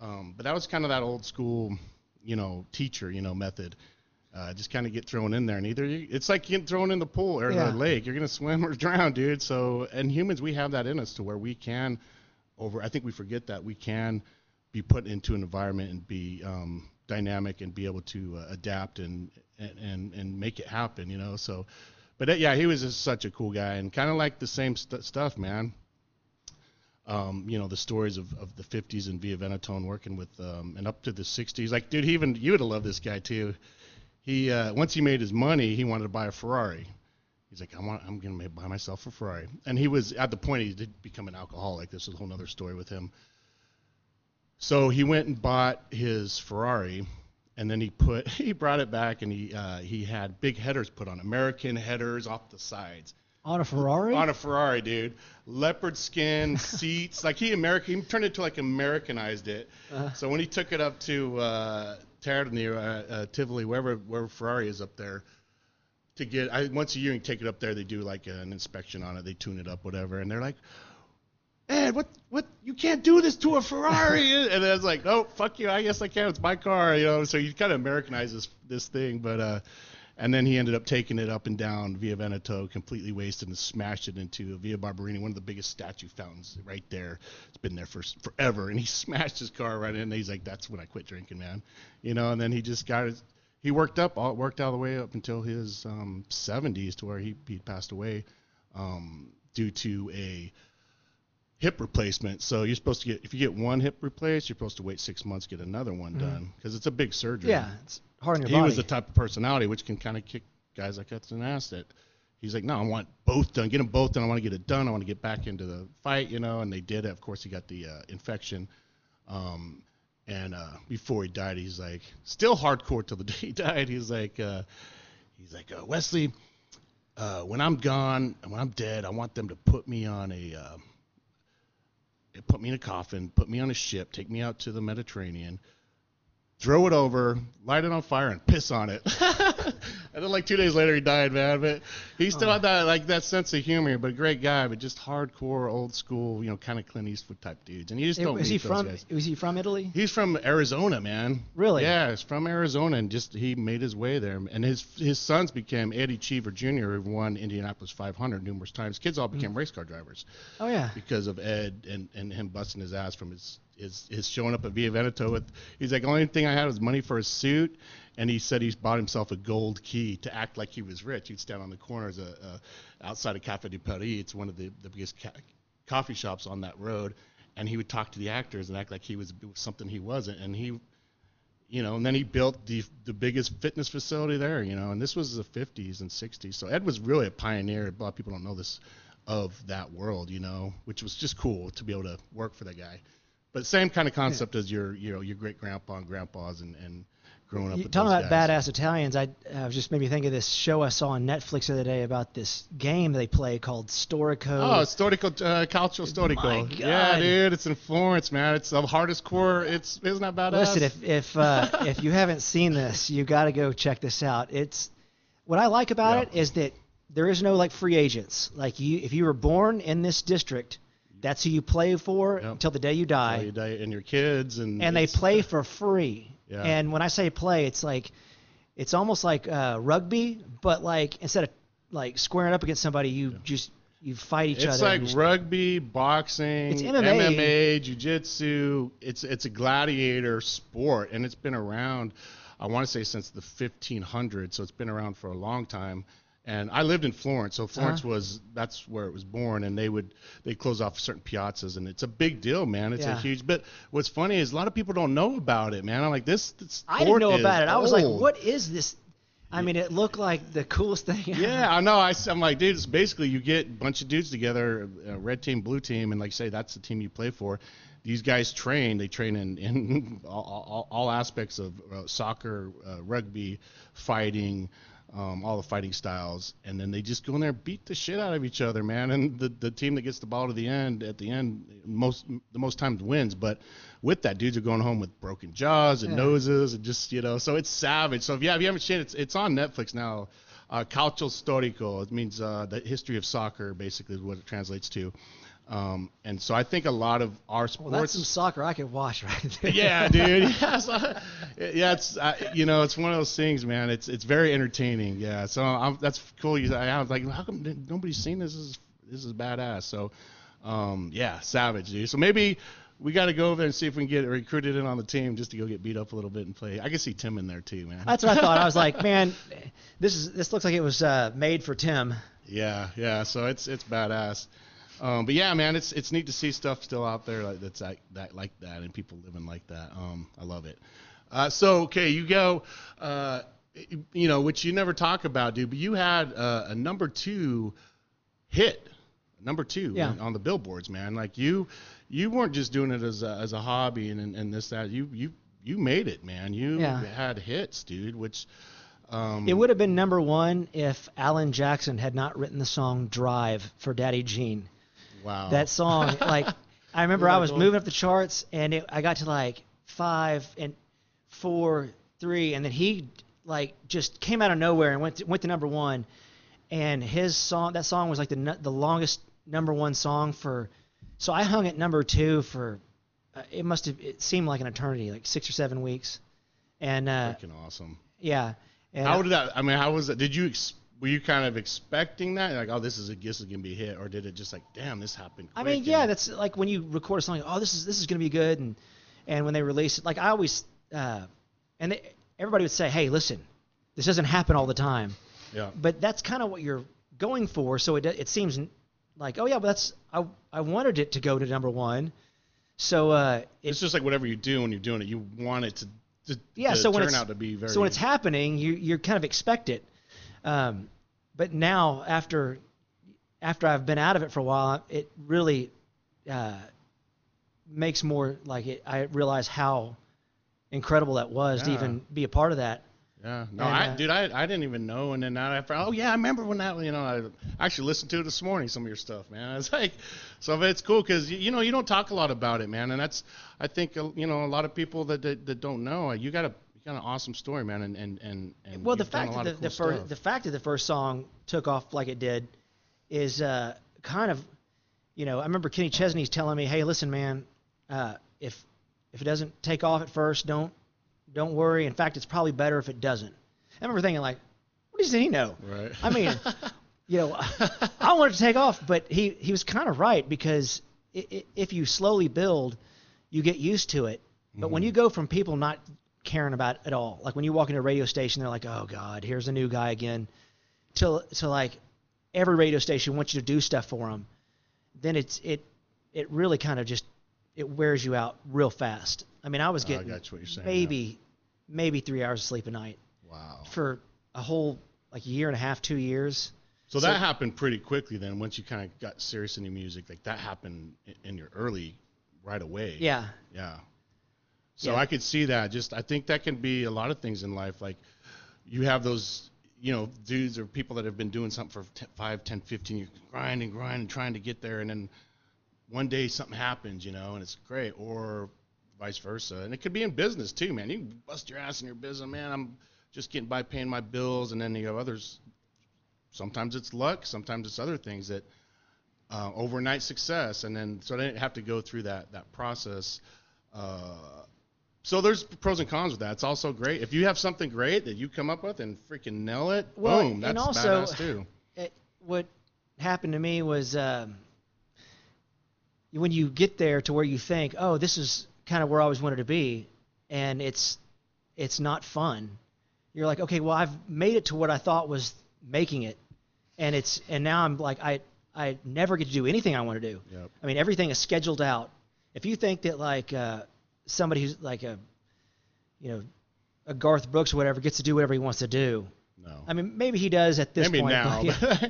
Um, but that was kind of that old school, you know, teacher, you know, method. Uh, just kind of get thrown in there, and either you, it's like getting thrown in the pool or Yeah. the lake. You're gonna swim or drown, dude. So, and humans, we have that in us to where we can, over. I think we forget that we can be put into an environment and be um, dynamic and be able to uh, adapt and, and and make it happen, you know. So, but uh, yeah, he was just such a cool guy and kind of like the same st- stuff, man. Um, you know the stories of, of the 50s and Via Venetone working with um, and up to the 60s. Like, dude, he even you would have loved this guy too. He uh, once he made his money, he wanted to buy a Ferrari. He's like, I want, I'm gonna buy myself a Ferrari. And he was at the point he did become an alcoholic. This is a whole other story with him. So he went and bought his Ferrari, and then he put he brought it back and he uh, he had big headers put on, American headers off the sides On a Ferrari? on a Ferrari, dude. Leopard skin seats, like he American, he turned it to like Americanized it. Uh-huh. So when he took it up to uh, Taranto, uh, uh, Tivoli, wherever where Ferrari is up there, to get, I once a year you take it up there, they do like an inspection on it, they tune it up, whatever, and they're like. Ed, what, what? You can't do this to a Ferrari. and I was like, oh, fuck you. I guess I can. It's my car, you know. So you kind of Americanize this this thing, but uh, and then he ended up taking it up and down Via Veneto, completely wasted, and smashed it into Via Barberini, one of the biggest statue fountains right there. It's been there for forever, and he smashed his car right in. And he's like, "That's when I quit drinking, man," you know. And then he just got his, he worked up, all worked all the way up until his um, 70s, to where he he passed away um, due to a hip replacement. So you're supposed to get if you get one hip replaced, you're supposed to wait six months to get another one done because it's a big surgery yeah, it's hard on your he body. was the type of personality which can kind of kick guys like that in the ass that he's like, no, I want both done, get them both done. I want to get it done. I want to get back into the fight, you know. And they did. Of course, he got the uh, infection. Um, and uh, before he died, he's like, still hardcore till the day he died. He's like, uh, he's like, uh, Wesley, uh, when I'm gone and when I'm dead, I want them to put me on a, uh, put me in a coffin, put me on a ship, take me out to the Mediterranean, throw it over, light it on fire, and piss on it. and then like two days later, he died, man. But he still oh. had that like that sense of humor. But a great guy, but just hardcore, old school, you know, kind of Clint Eastwood type dudes. And you just It- don't was meet he those from? guys. Was he from Italy? He's from Arizona, man. Really? Yeah, he's from Arizona, and just he made his way there. And his his sons became Eddie Cheever Jr., who won Indianapolis 500 numerous times. Kids all became mm. race car drivers Oh yeah. because of Ed and, and him busting his ass from his, his his showing up at Via Veneto with he's like the only thing I had was money for a suit and he said he bought himself a gold key to act like he was rich. He'd stand on the corners uh, uh, outside of Cafe de Paris. It's one of the, the biggest ca- coffee shops on that road, and he would talk to the actors and act like he was something he wasn't. And he, you know, and then he built the the biggest fitness facility there. You know, and this was the 50s and 60s. So Ed was really a pioneer. A lot of people don't know this of that world, you know, which was just cool to be able to work for that guy. But same kind of concept as your, you know, your great grandpa and grandpas and, and growing up. You, talking about guys. badass Italians, I uh, just made me think of this show I saw on Netflix the other day about this game they play called Storico. Oh, storico, uh, calcio storico. Yeah, dude, it's in Florence, man. It's the hardest core. It's isn't that badass? Listen, if if uh, if you haven't seen this, you got to go check this out. It's what I like about Yeah. it is that there is no like free agents. Like you, if you were born in this district, that's who you play for Yep. until the day you die. Well, you die- and your kids and and they play for free. Yeah. And when I say play, it's like it's almost like uh, rugby, but like instead of like squaring up against somebody, you just you fight each It's other. It's like just- rugby, boxing, It's MMA. MMA, jiu-jitsu. It's it's a gladiator sport, and it's been around. I want to say since the 1500s, so it's been around for a long time. And I lived in Florence, so Florence Uh-huh. was that's where it was born, and they would they close off certain piazzas, and it's a big deal, man. It's a huge. But what's funny is a lot of people don't know about it, man. I'm like this. this I didn't know about it. I was like, what is this? I mean, it looked like the coolest thing. Yeah, I know. I, am like, dude, it's basically you get a bunch of dudes together, uh, red team, blue team, and like say that's the team you play for. These guys train. They train in, in all, all, all aspects of uh, soccer, uh, rugby, fighting, um, all the fighting styles, and then they just go in there and beat the shit out of each other, man. And the, the team that gets the ball to the end at the end most the most times wins. But with that, dudes are going home with broken jaws and Yeah. noses and just you know, so it's savage. So if yeah, if you haven't seen it, it's, it's on Netflix now. Uh, calcio storico. It means uh, the history of soccer, basically, is what it translates to. Um, and so I think a lot of our sports. Well, that's some soccer I could watch right there. yeah, dude. Yeah, so, yeah. It's uh, you know, it's one of those things, man. It's it's very entertaining. Yeah. So I'm, that's cool. You, I was like, how come nobody's seen this? This is this is badass. So, um, yeah, savage, dude. So maybe we got to go over there and see if we can get recruited in on the team just to go get beat up a little bit and play. I can see Tim in there too, man. That's what I thought. I was like, man, this is this looks like it was uh, made for Tim. Yeah, yeah. So it's it's badass. Um, but yeah, man, it's it's neat to see stuff still out there like that's like that like that and people living like that. Um, I love it. Uh, so okay, you go. Uh, you know, which you never talk about, dude. But you had uh, a number two hit, number two Yeah. on the billboards, man. Like you, you weren't just doing it as a, as a hobby and, and and this that. You you you made it, man. You Yeah. had hits, dude. Which um, It would have been number one if Alan Jackson had not written the song "Drive" for Daddy Gene. Wow. That song, like, I remember I was moving up the charts and it, I got to like five and four, three, and then he like just came out of nowhere and went to, went to number one. And his song, that song was like the the longest number one song for. So I hung at number two for. Uh, it must have. It seemed like an eternity, like six or seven weeks. And uh, freaking awesome. yeah. And How did that? I mean, how was it? Did you ex- were you kind of expecting that? Like, oh, this is a this is gonna be a hit, or did it just like, damn, this happened? I mean, yeah, and- that's like when you record a song. Oh, this is this is gonna be good, and and when they release it, like I always, uh, and they, everybody would say, hey, listen, this doesn't happen all the time, yeah, but that's kind of what you're going for. So it it seems like, oh yeah, but that's I I wanted it to go to number one, so uh, it's it's just like whatever you do when you're doing it, you want it to, to, Yeah, to so when turn it's- out to be very. so when it's happening, you you kind of expect it. Um, but now after after I've been out of it for a while, it really uh, makes more like it. I realize how incredible that was to even be a part of that. yeah, no, and, I, uh, dude, I, I didn't even know, and then now I found, oh yeah, I remember when that, you know, I actually listened to it this morning, some of your stuff, man. It's like, so it's cool because you, you know you don't talk a lot about it, man, and that's, I think, uh, you know, a lot of people that that, that don't know, uh, you got a you got an awesome story, man, and and and, and Well, the fact that the, cool the first the fact that the first song took off like it did is uh, kind of, you know, I remember Kenny Chesney's telling me, "Hey, listen, man, uh, if if it doesn't take off at first, don't don't worry. In fact, it's probably better if it doesn't." I remember thinking like, "What does he know?" right. I mean, you know, I wanted to take off, but he he was kind of right because if you slowly build, you get used to it. But when you go from people not caring about it at all, like when you walk into a radio station, they're like, "Oh God, here's a new guy again," till to like every radio station wants you to do stuff for them, then it's it it really kind of just it wears you out real fast. I mean, I was Oh, I getting got what you're saying, maybe maybe three hours of sleep a night wow. for a whole like a year and a half, two years. So, So- that happened pretty quickly then. Once you kind of got serious in your music, like that happened in your early, right away. Yeah, Yeah. So Yeah. I could see that. Just I think that can be a lot of things in life. Like you have those, you know, dudes or people that have been doing something for 10, 5, 10, 15 years, grinding, grinding, trying to get there, and then one day something happens, you know, and it's great, or vice versa. And it could be in business too, man. You bust your ass in your business, man. I'm just getting by paying my bills, and then you have others. Sometimes it's luck, sometimes it's other things that uh, overnight success, and then so I didn't have to go through that that process. Uh, so there's pros and cons with that. It's also great if you have something great that you come up with and freaking nail it. Well, boom, that's and also- badass too. it, what happened to me was um, when you get there to where you think, oh, this is kind of where I always wanted to be, and it's it's not fun. You're like, okay, well, I've made it to what I thought was making it, and it's and now I'm like, I I never get to do anything I want to do. Yep. I mean, everything is scheduled out. If you think that like uh, somebody who's like a, you know, a Garth Brooks or whatever gets to do whatever he wants to do, No. I mean, maybe he does at this Maybe point. now. But, yeah.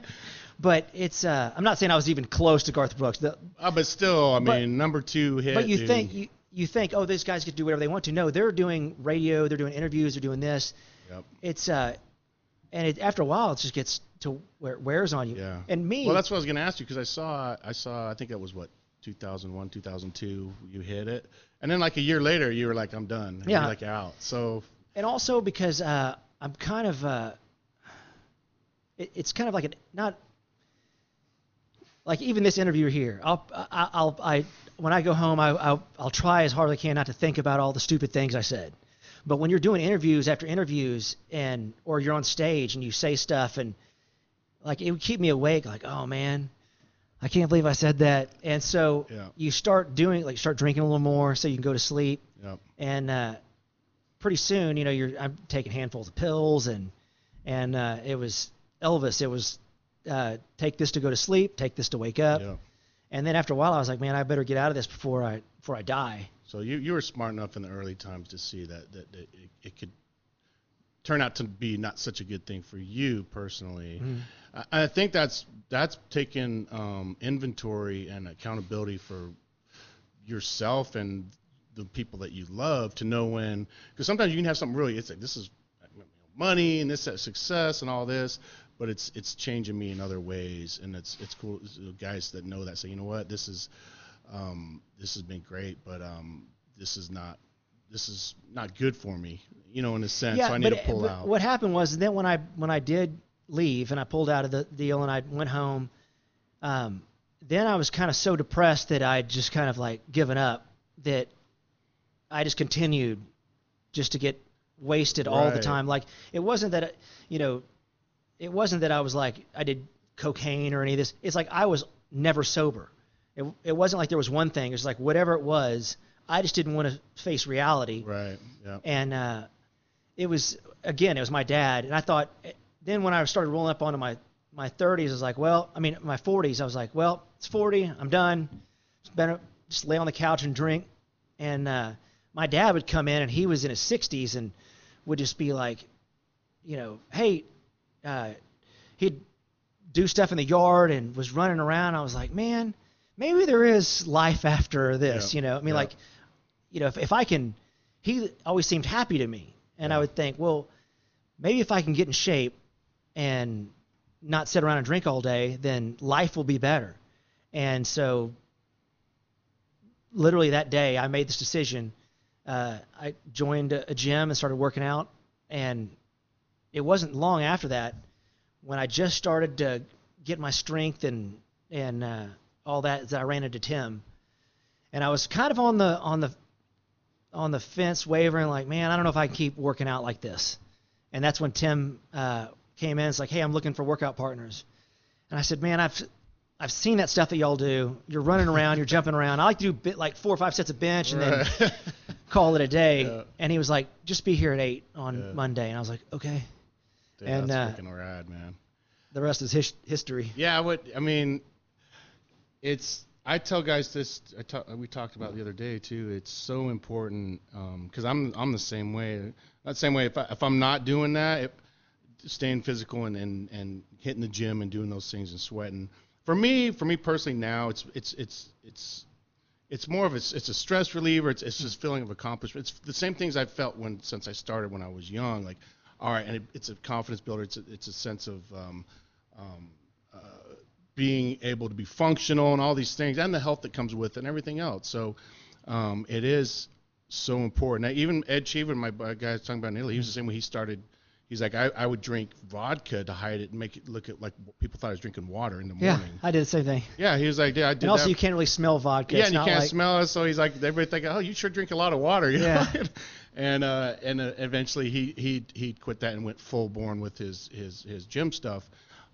But it's. Uh, I'm not saying I was even close to Garth Brooks. The, Uh, but still, I But- mean, number two hit. but you dude. think you, you think, oh, these guys to do whatever they want to. No, they're doing radio, they're doing interviews, they're doing this. Yep. It's uh, and it, after a while, it just gets to where it wears on you. Yeah. And me, Well, that's what I was going to ask you because I saw, I saw, I think that was what 2001, 2002. You hit it, and then like a year later, you were like, I'm done. And Yeah. You're like out. So and also because uh, I'm kind of uh, it, it's kind of like a not like even this interview here. I'll I, I'll I when I go home, I, I'll I'll try as hard as I can not to think about all the stupid things I said. But when you're doing interviews after interviews and or you're on stage and you say stuff and like it would keep me awake. Like oh man. I can't believe I said that, and so Yeah. you start doing like start drinking a little more so you can go to sleep yep. and uh, pretty soon, you know, you're I'm taking handfuls of pills, and and uh, it was Elvis. It was uh, take this to go to sleep, take this to wake up, Yep. and then after a while, I was like, man, I better get out of this before I before I die. So you you were smart enough in the early times to see that that, that it, it could turn out to be not such a good thing for you personally. Mm-hmm. I, I think that's that's taking um, inventory and accountability for yourself and the people that you love to know when because sometimes you can have something really it's like this is money and this is success and all this but it's it's changing me in other ways and it's it's cool guys that know that say you know what this is um, this has been great but um, this is not this is not good for me you know in a sense so I need but, to pull but out what happened was then when I when I did leave and I pulled out of the deal and I went home, um, then I was kind of so depressed that I just kind of like given up that I just continued just to get wasted all the time. Like it wasn't that you know, it wasn't that I was like I did cocaine or any of this. It's like I was never sober. It, it wasn't like there was one thing. It was like whatever it was, I just didn't want to face reality. Right yeah and uh, it was again it was my dad. And i thought then when i started rolling up onto my my 30s i was like well i mean my 40s i was like well it's 40 i'm done. It's better just lay on the couch and drink. And uh, my dad would come in and he was in his 60s and would just be like you know hey uh, he'd do stuff in the yard and was running around. I was like man maybe there is life after this Yeah. you know? I mean Yeah. like you know if, if i can he always seemed happy to me. And i would think well maybe if i can get in shape and not sit around and drink all day then life will be better. And so literally that day i made this decision. Uh, i joined a, a gym and started working out. And it wasn't long after that when i just started to get my strength and and uh, all that that i ran into tim. And i was kind of on the on the on the fence wavering like man i don't know if i can keep working out like this. And that's when tim uh, came in. It's like hey i'm looking for workout partners. And i said man i've i've seen that stuff that y'all do. You're running around you're jumping around. I like to do bit, like four or five sets of bench and then call it a day. Yeah. and he was like just be here at eight on Yeah. monday. And i was like okay. Dude, And, that's uh, freaking rad man. the rest is his- history. Yeah, I would. I mean, it's. I tell guys this. I we talked about the other day too. It's so important because I'm I'm the same way. The same way. If I, if I'm not doing that, staying physical and, and and hitting the gym and doing those things and sweating. For me, for me personally, now it's it's it's it's it's more of a it's a stress reliever. It's it's just a feeling of accomplishment. It's the same things I've felt when since I started when I was young. Like, all right, and it, it's a confidence builder. It's a, it's a sense of um, um, being able to be functional and all these things, and the health that comes with it, and everything else. So um, it is so important. Now, even Ed Cheever, my guy I was talking about in Italy, he was the same way. He started. He's like, I, I would drink vodka to hide it and make it look at like people thought I was drinking water in the yeah morning. i did the same thing Yeah, he was like, yeah, I did and also that. you can't really smell vodka Yeah, It's and you can't like- smell it, so he's like, everybody thinking, oh, you sure drink a lot of water, you Yeah. know? and uh, and uh, eventually he he he quit that and went full born with his his his gym stuff.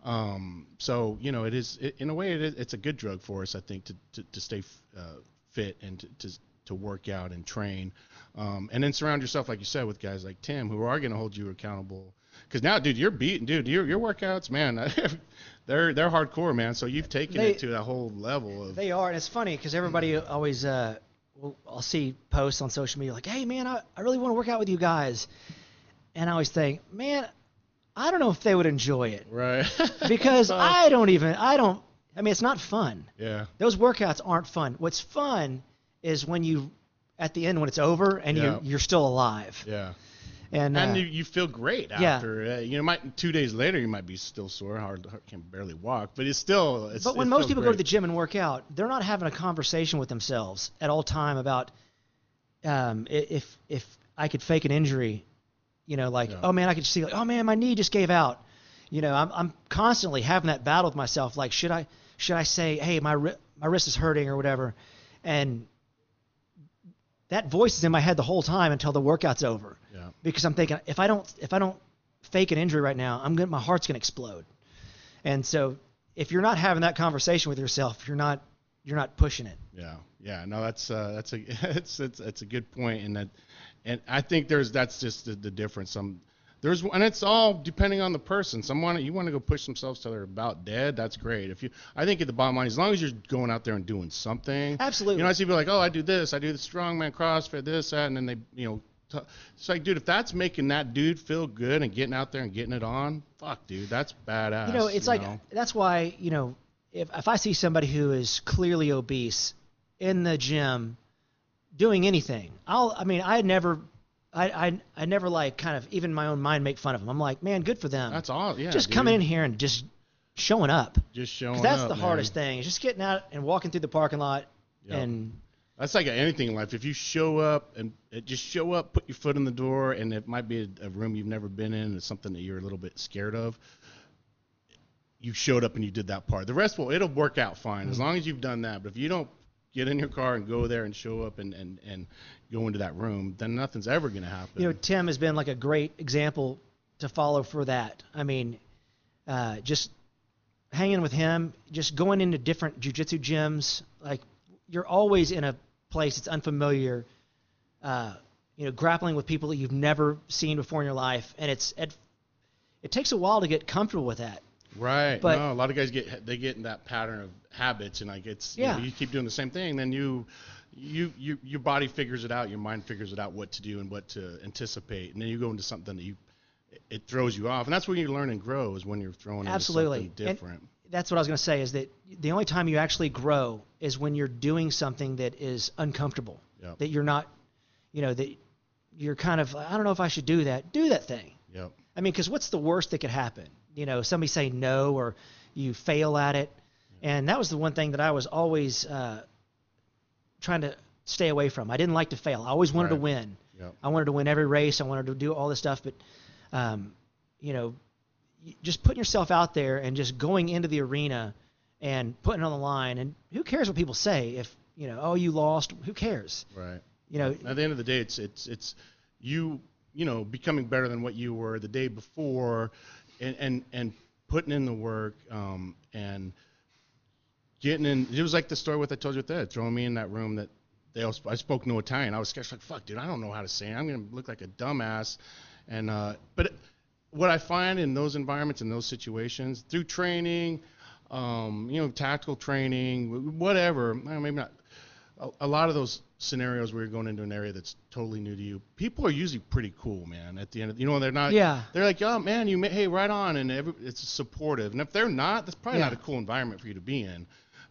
Um, so you know, it is it, in a way it is, it's a good drug for us, I think, to to, to stay uh, fit and to, to to work out and train, um, and then surround yourself, like you said, with guys like Tim who are going to hold you accountable. Because now, dude, you're beating, dude. Your your workouts, man, they're they're hardcore, man. So you've taken They- it to that whole level of They are, and it's funny because everybody always, uh, will, I'll see posts on social media like, "Hey, man, I, I really want to work out with you guys," and I always think, man, I don't know if they would enjoy it right. because Uh, I don't even, I don't. I mean, it's not fun. yeah, Those workouts aren't fun. What's fun is when you, at the end, when it's over and Yeah. you're you're still alive. yeah. And, uh, and you, you feel great yeah. after. Uh, you know, might two days later you might be still sore, hard, hard can barely walk, but it's still. It's, But when it most people go to the gym and work out, they're not having a conversation with themselves at all time about um, if if I could fake an injury, you know, like Yeah. oh man, I could just see like oh man, my knee just gave out. You know, I'm I'm constantly having that battle with myself. Like should I should I say hey my ri- my wrist is hurting or whatever, and that voice is in my head the whole time until the workout's over yeah, because I'm thinking if I don't if I don't fake an injury right now, I'm gonna my heart's gonna explode. And so if you're not having that conversation with yourself, you're not you're not pushing it. yeah, yeah. No, that's uh, that's a it's it's it's a good point, and that, and I think there's that's just the, the difference. Some there's and it's all depending on the person. Someone you want to go push themselves till they're about dead. That's great. If you, I think at the bottom line, as long as you're going out there and doing something, Absolutely. You know, I see people like, oh, I do this, I do the strongman, CrossFit, this, that, and then they, you know, t- it's like, dude, if that's making that dude feel good and getting out there and getting it on, fuck, dude, that's badass. You know, it's like know? that's why you know if if I see somebody who is clearly obese in the gym doing anything, I'll I mean I never. I, I, I never like kind of even my own mind make fun of them. I'm like, man, good for them. that's all. Yeah, just dude. coming in here and just showing up. just showing that's up, the man. hardest thing. Is just getting out and walking through the parking lot Yep. and That's like anything in life. If you show up and just show up, put your foot in the door, and it might be a, a room you've never been in, it's something that you're a little bit scared of. You showed up and you did that part. The rest will it'll work out fine Mm-hmm. as long as you've done that. But if you don't get in your car and go there and show up and and and go into that room, then nothing's ever gonna happen. you know, Tim has been like a great example to follow for that. I mean, uh, just hanging with him, just going into different jujitsu gyms. Like you're always in a place that's unfamiliar. Uh, you know, grappling with people that you've never seen before in your life, and it's it, it takes a while to get comfortable with that. Right. But- no, a lot of guys get they get in that pattern of habits, and like it's you, know, you keep doing the same thing, then you, you you your body figures it out, your mind figures it out what to do and what to anticipate, and then you go into something that you it throws you off, and that's when you learn and grow is when you're throwing into Absolutely. something And- different. That's what I was going to say. Is that the only time you actually grow is when you're doing something that is uncomfortable. Yep. That you're not, you know, that you're kind of I don't know if I should do that. Do that thing. Yep. I mean, because what's the worst that could happen? You know, somebody say no or you fail at it. And that was the one thing that I was always uh, trying to stay away from. I didn't like to fail. I always wanted to win. Yep. I wanted to win every race. I wanted to do all this stuff. But, um, you know, just putting yourself out there and just going into the arena and putting it on the line. And who cares what people say? If, you know, oh, you lost. Who cares? Right. You know, At the end of the day, it's it's it's you you know becoming better than what you were the day before, and and and putting in the work um, and getting in. It was like the story what I told you with Ed, throwing me in that room that they all, I spoke no Italian. I was scared. Like fuck, dude, I don't know how to say. It. I'm gonna look like a dumbass. And uh, but what I find in those environments in those situations through training, um, you know, tactical training, whatever. Maybe not a, a lot of those scenarios where you're going into an area that's totally new to you, people are usually pretty cool, man. At the end, of, you know, they're not. Yeah. They're like, oh man, you ma- hey, right on, and every, it's supportive. And if they're not, that's probably not a cool environment for you to be in.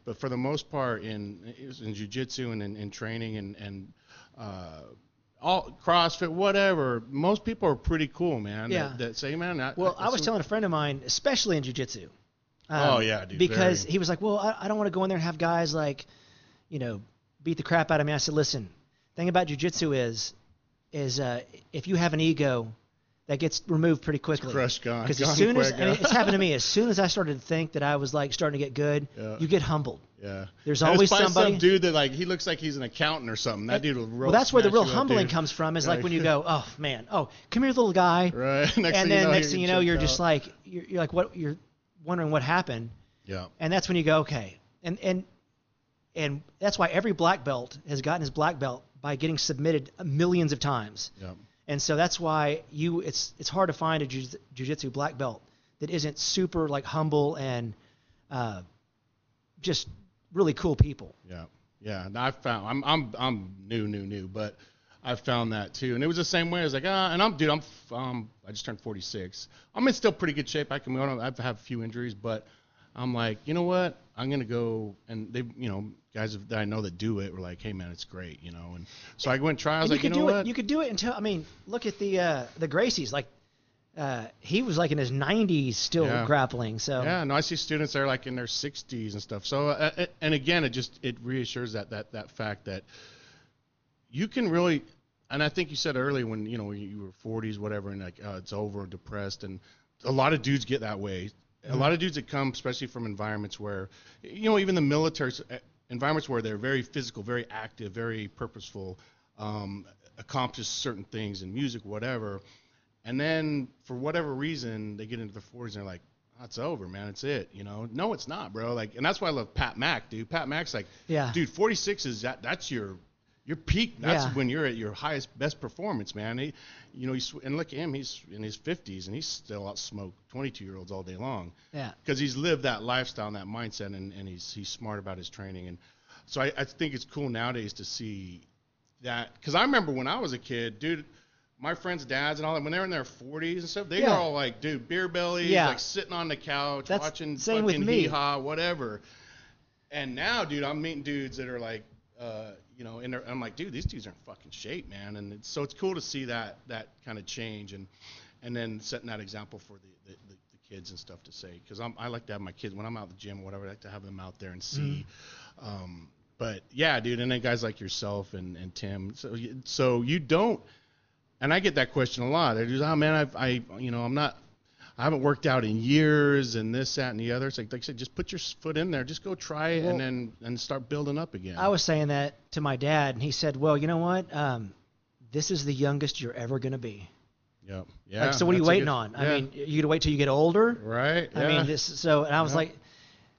But for the most part, in in jujitsu and in, in training and and uh, all CrossFit, whatever, most people are pretty cool, man. Yeah. That, that say, man. Well, I was telling a friend of mine, especially in jujitsu. Um, Oh, yeah, dude, Because very. he was like, "Well, I, I don't want to go in there and have guys like, you know, beat the crap out of me." I said, "Listen, thing about jujitsu is, is uh, if you have an ego, that gets removed pretty quickly. crushed, gone, Because as soon as quick, I mean, it's happened to me, as soon as I started to think that I was like starting to get good, Yeah. you get humbled. Yeah. There's just always somebody- some dude that like he looks like he's an accountant or something. That dude will real well, that's where the real up, humbling comes from. Is like Right. when you go, "Oh man, oh come here, little guy," Right. Next and thing then you know, next thing you know, you're checked just like you're, you're like what you're wondering what happened. Yeah. And that's when you go, okay. And and and that's why every black belt has gotten his black belt by getting submitted millions of times. Yeah. And so that's why you it's it's hard to find a jiu- jiu-jitsu black belt that isn't super like humble and uh, just really cool people. Yeah, yeah. And I found I'm I'm I'm new, new, new, but I found that too, and it was the same way. I was like, ah, and I'm dude, I'm um, I just turned 46. I'm in still pretty good shape. I can go on. I've had a few injuries, but I'm like, you know what? I'm gonna go, and they, you know, guys that I know that do it were like, hey man, it's great, you know, and so I went try. I was And like, you you, could know do what? it. You could do it until I mean, look at the uh, the Gracies. Like uh, he was like in his 90s still Yeah. grappling. So Yeah, no, I see students that are like in their 60s and stuff. So, uh, uh, and again, it just it reassures that that that fact that you can really, and I think you said earlier when you know you were 40s, whatever, and like uh, it's over, depressed, and a lot of dudes get that way. A lot of dudes that come, especially from environments where, you know, even the military uh, environments where they're very physical, very active, very purposeful, um, accomplish certain things in music, whatever. And then for whatever reason, they get into the 40s and they're like, oh, it's over, man. It's it. You know? No, it's not, bro. Like, and that's why I love Pat Mack, dude. Pat Mack's like, Yeah. dude, 46 is that. That's your your peak. That's Yeah. when you're at your highest, best performance, man. He, you know, he's and look at him. He's in his 50s and he's still out smoke 22 year olds all day long yeah. because he's lived that lifestyle and that mindset and, and he's he's smart about his training and so I, I think it's cool nowadays to see that because I remember when I was a kid, dude. My friends' dads and all that, when they're in their 40s and stuff, they Yeah. are all like, dude, beer bellies, Yeah. like sitting on the couch, That's watching fucking hee haw, whatever. And now, dude, I'm meeting dudes that are like, uh, you know, and I'm like, dude, these dudes are in fucking shape, man. And it's, so it's cool to see that that kind of change and and then setting that example for the the, the, kids and stuff to say because I like to have my kids when I'm out at the gym or whatever, I like to have them out there and see. Um, but yeah, dude, and then guys like yourself and, and Tim. So you- so you don't, and I get that question a lot. They're just, oh man, I've, I you know I'm not. I haven't worked out in years, and this, that, and the other. It's like, like I said, just put your foot in there, just go try it, Well- and then and start building up again. I was saying that to my dad, and he said, "Well, you know what? Um, this is the youngest you're ever going to be. Yep. Yeah. like, so what are you waiting good- on? I yeah. mean, you gonna wait till you get older? right. I yeah. mean, this. So, and I was Yeah. like,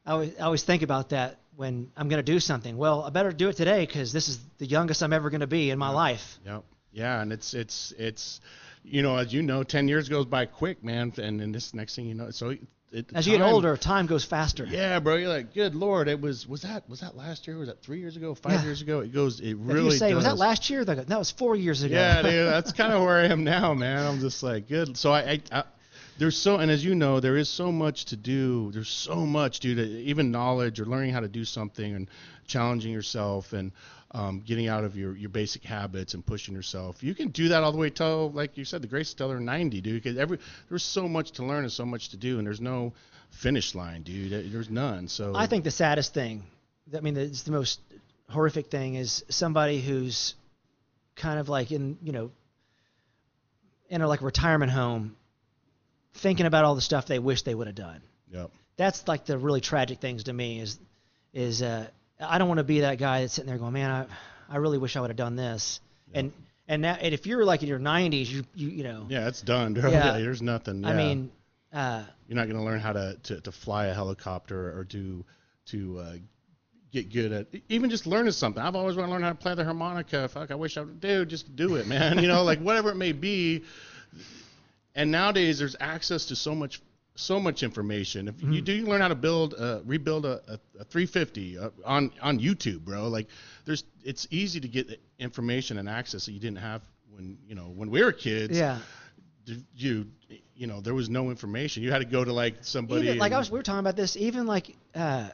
I always, I always think about that when I'm going to do something. Well, I better do it today because this is the youngest I'm ever going to be in my life. Yep. Yeah, and it's it's it's you know as you know, ten years goes by quick, man, and then this next thing you know, so it, As you get older, time goes faster. Yeah, bro, you're like, good lord, it was was that was that last year? Was that three years ago? Five Yeah. years ago? It goes. It really you say, does. was that last year? That was four years ago. Yeah, dude, that's kind of where I am now, man. I'm just like, good. So I, I, I, there's so, and as you know, there is so much to do. There's so much, dude. Even knowledge or learning how to do something and challenging yourself and um, getting out of your, your basic habits and pushing yourself. You can do that all the way till, like you said, the Grace till they're 90, dude. Because every there's so much to learn and so much to do, and there's no finish line, dude. There's none. So I think the saddest thing, I mean, it's the most horrific thing is somebody who's kind of like in, you know, in a like retirement home, thinking about all the stuff they wish they would have done. Yep. That's like the really tragic things to me is, is uh, I don't want to be that guy that's sitting there going, man, I, I really wish I would have done this. And and now, and if you're like in your 90s, you you you know, Yeah, it's done. Yeah. Yeah, there's nothing. I mean, uh, You're not going to learn how to, to, to fly a helicopter or to to uh, get good at even just learning something. I've always wanted to learn how to play the harmonica. Fuck, I wish I would. Dude, just do it, man. You know, like whatever it may be. And nowadays, there's access to so much so much information. If you do you learn how to build uh, rebuild a, a, a 350 uh, on on YouTube, bro, like there's it's easy to get information and access that you didn't have when you know when we were kids yeah. you you know there was no information you had to go to like somebody even, like I was, we were talking about this. Even like uh,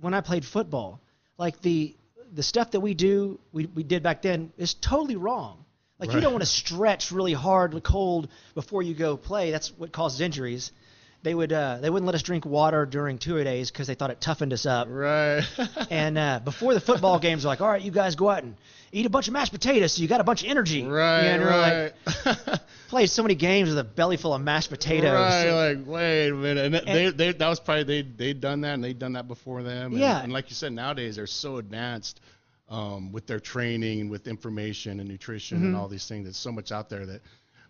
when I played football, like the the stuff that we do, we, we did back then is totally wrong. Like you don't want to stretch really hard, and cold before you go play. That's what causes injuries. They would uh, they wouldn't let us drink water during two days because they thought it toughened us up. right And uh, before the football games, like, all right, you guys go out and eat a bunch of mashed potatoes, so you got a bunch of energy. right and you're like, right played so many games with a belly full of mashed potatoes. right like wait a minute and, And- they, they that was probably they they'd done that and they'd done that before them and, Yeah. and like you said nowadays they're so advanced um, with their training and with information and nutrition and Mm-hmm. all these things there's so much out there that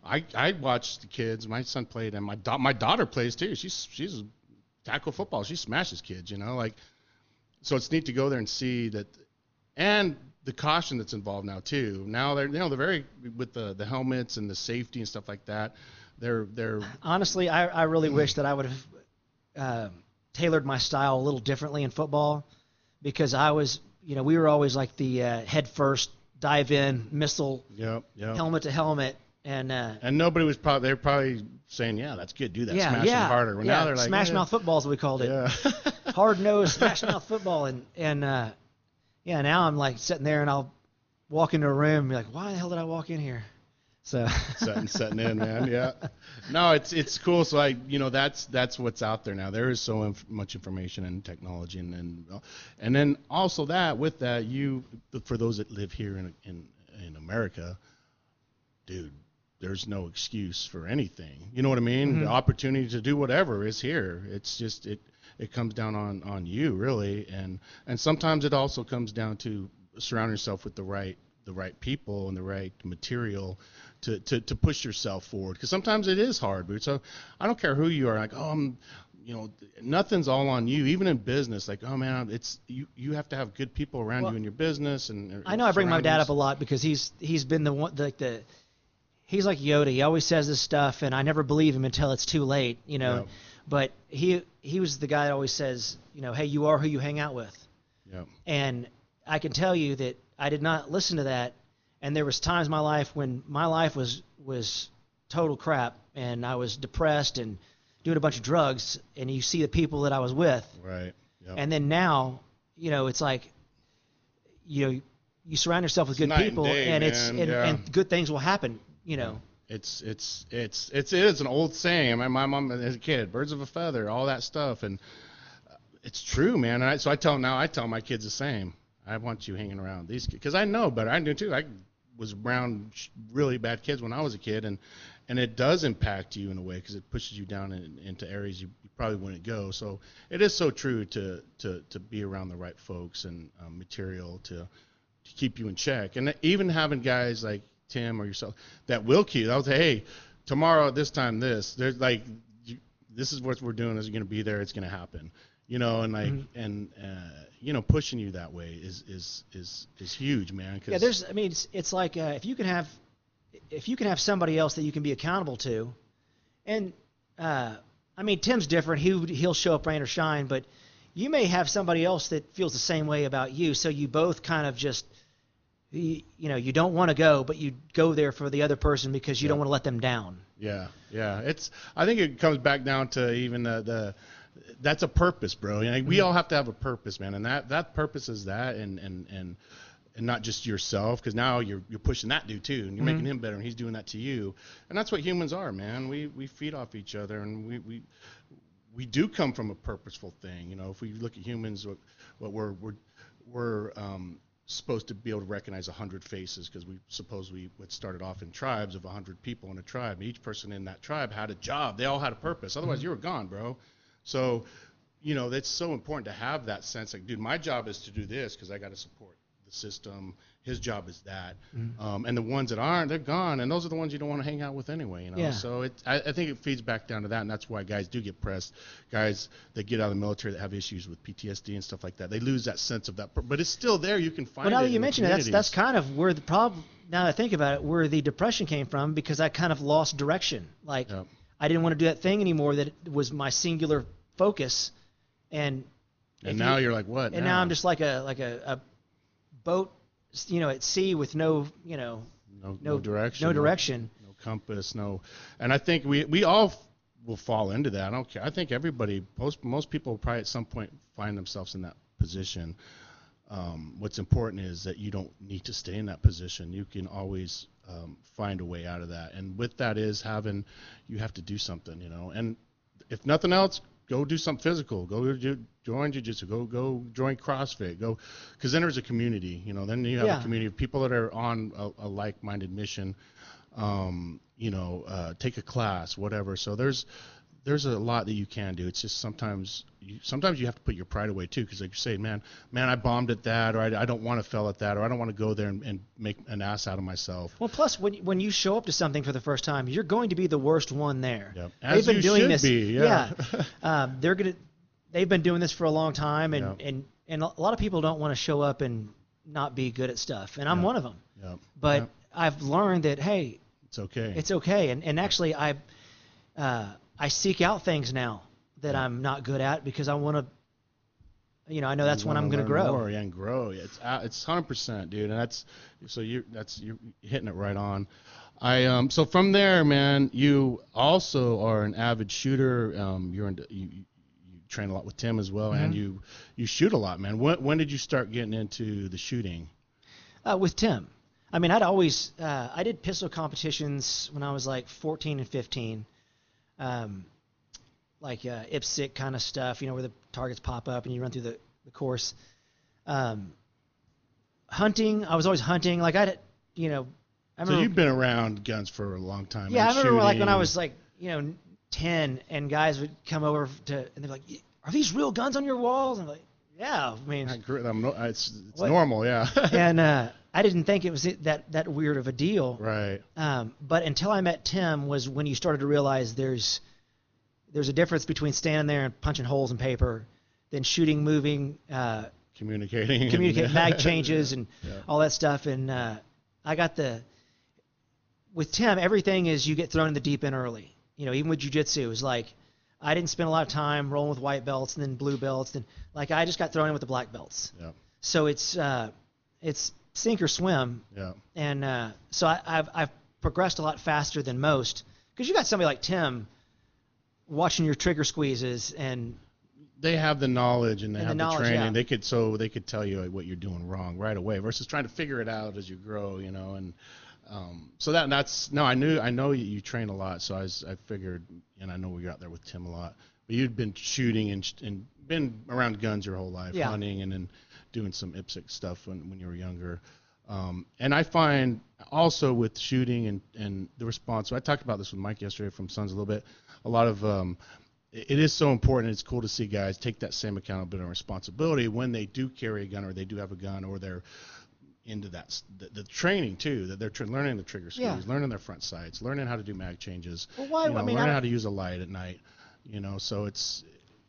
I I watch the kids my son played and my da- my daughter plays too she's she's tackle football. She smashes kids, you know, like so it's neat to go there and see that and the caution that's involved now too. Now they're you know they're very with the the helmets and the safety and stuff like that. They're they're Honestly, I, I really wish that I would have uh, tailored my style a little differently in football because I was, you know, we were always like the uh, head first, dive in, missile, yep yep. helmet to helmet, and uh, And nobody was probably they're probably saying yeah that's good do that yeah, smash yeah, harder. Well, yeah, now they're like smash eh, mouth football as we called it, Yeah. hard nosed smash mouth football, and and uh, yeah, now I'm like sitting there and I'll walk into a room and be like, why the hell did I walk in here? So setting setting in, man. Yeah. No, it's it's cool. So I, you know, that's that's what's out there now. There is so inf- much information and technology, and and and then also that with that, you for those that live here in in in America, dude, there's no excuse for anything. You know what I mean? The mm-hmm. opportunity to do whatever is here. It's just it it comes down on on you really, and and sometimes it also comes down to surround yourself with the right the right people and the right material to to, to push yourself forward because sometimes it is hard. But so I don't care who you are. Like oh I'm you know nothing's all on you even in business like oh man it's you you have to have good people around Well, you in your business and I know I bring my dad up a lot because he's he's been the one like the he's like Yoda. He always says this stuff, and I never believe him until it's too late. You know, Yep. but he he was the guy that always says, you know, hey, you are who you hang out with. yeah And I can tell you that I did not listen to that. And there was times in my life when my life was was total crap, and I was depressed and doing a bunch of drugs. And you see the people that I was with, right yeah and then now, you know, it's like, you know, you surround yourself with It's good and people, day, and it's and, yeah. and good things will happen. You know, It's it's it's it's it is an old saying. My my mom as a kid, birds of a feather, all that stuff, and uh, it's true, man. And I, so I tell now I tell my kids the same. I want you hanging around these kids because I know better. I knew too. I was around really bad kids when I was a kid, and and it does impact you in a way because it pushes you down in, into areas you, you probably wouldn't go. So it is so true to to to be around the right folks and um, material to to keep you in check. And even having guys like Tim or yourself that will keep. I'll say, hey, tomorrow at this time, this. There's like, you, this is what we're doing. Is going to be there. It's going to happen. You know, and like, and uh, you know, pushing you that way is is is is huge, man. 'cause- yeah. There's, I mean, it's it's like uh, if you can have if you can have somebody else that you can be accountable to, and uh, I mean, Tim's different. He he'll show up rain or shine, but you may have somebody else that feels the same way about you. So you both kind of just you, you know you don't want to go, but you go there for the other person because you don't want to let them down. Yeah, yeah. It's. I think it comes back down to even the the. That's a purpose, bro. You know, we all have to have a purpose, man, and that that purpose is that, and and and and not just yourself, because now you're you're pushing that dude too, and you're making him better, and he's doing that to you, and that's what humans are, man. We we feed off each other, and we we we do come from a purposeful thing. You know, if we look at humans, what, what we're we're we're um, supposed to be able to recognize a hundred faces because we suppose we what started off in tribes of a hundred people in a tribe. And each person in that tribe had a job. They all had a purpose. Mm-hmm. Otherwise, you were gone, bro. So, you know, that's so important to have that sense. Like, dude, my job is to do this because I got to support the system. His job is that. Um, and the ones that aren't, they're gone. And those are the ones you don't want to hang out with anyway. You know. Yeah. So it, I, I think it feeds back down to that, and that's why guys do get pressed. Guys that get out of the military that have issues with PTSD and stuff like that, they lose that sense of that. But it's still there. You can find. It. Well, now that you the mention it, that's that's kind of where the problem. Now that I think about it, where the depression came from because I kind of lost direction. Like Yep. I didn't want to do that thing anymore. That was my singular focus, and And if now you- you're like, what? and now I'm just like a like a, a boat, you know, at sea with no you know no, no, direction. no direction. no compass, no. And I think we we all f- will fall into that. I don't care. I think everybody, most most people, will probably at some point find themselves in that position. Um, what's important is that you don't need to stay in that position. You can always um, find a way out of that. And with that is having you have to do something, you know. And if nothing else, go do something physical. Go do, join jiu-jitsu. Go go join CrossFit. Go because then there's a community, you know. Then you have Yeah. a community of people that are on a, a like-minded mission um, you know, uh, take a class, whatever. So there's there's a lot that you can do. It's just sometimes you sometimes you have to put your pride away too, because like you say, man, man, I bombed at that, or I, I don't want to fail at that, or I don't want to go there and, and make an ass out of myself. Well, plus when when you show up to something for the first time, you're going to be the worst one there. Yep. They've been you doing should this. be, yeah. um, they're gonna they've been doing this for a long time, and Yeah. and and a lot of people don't want to show up and not be good at stuff, and I'm Yeah. one of them. Yeah. But Yeah. I've learned that hey, it's okay. it's okay, and and actually I uh, I seek out things now that I'm not good at because I want to. You know, I know that's when I'm going to grow. More, yeah, and grow. It's uh, it's hundred percent, dude. And that's so you that's you're hitting it right on. I um so from there, man, you also are an avid shooter. Um, you're in, you you you train a lot with Tim as well, and Mhm. you you shoot a lot, man. When when did you start getting into the shooting? uh, with Tim. I mean, I'd always uh, I did pistol competitions when I was like 14 and 15, um, like uh, IPSC kind of stuff, you know, where the targets pop up and you run through the, the course. Um, hunting, I was always hunting. Like I, you know, I remember. So you've been around guns for a long time. yeah, I remember like when I was like you know 10 and guys would come over to and they're like, "Are these real guns on your walls?" And I'm like, "Yeah." I mean, I agree. I'm no, it's it's normal, yeah. and uh, I didn't think it was that that weird of a deal. right. Um, but until I met Tim was when you started to realize there's there's a difference between standing there and punching holes in paper, than shooting, moving, uh, Communicating. communicate mag changes and Yeah. all that stuff. And uh, I got the with Tim, everything is you get thrown in the deep end early. You know, even with jujitsu, it was like I didn't spend a lot of time rolling with white belts and then blue belts, and like I just got thrown in with the black belts. Yeah. So it's uh, it's sink or swim, Yeah. and uh, so I, I've I've progressed a lot faster than most because you got somebody like Tim watching your trigger squeezes and they have the knowledge and they And the have the, knowledge, training. yeah. They could so they could tell you what you're doing wrong right away versus trying to figure it out as you grow, you know. And um, so that that's no, I knew I know you, you train a lot, so I was, I figured, and I know we got there with Tim a lot. But you'd been shooting and and been around guns your whole life, Yeah. hunting and then doing some IPSC stuff when when you were younger. Um, and I find also with shooting and, and the response. So I talked about this with Mike yesterday from Sons a little bit. A lot of um, it is so important. It's cool to see guys take that same accountability and responsibility when they do carry a gun or they do have a gun or they're into that the, the training too that they're tr- learning the trigger squeeze, Yeah. learning their front sights, learning how to do mag changes, well, why? you know, I mean, learning how to use a light at night. You know, so it's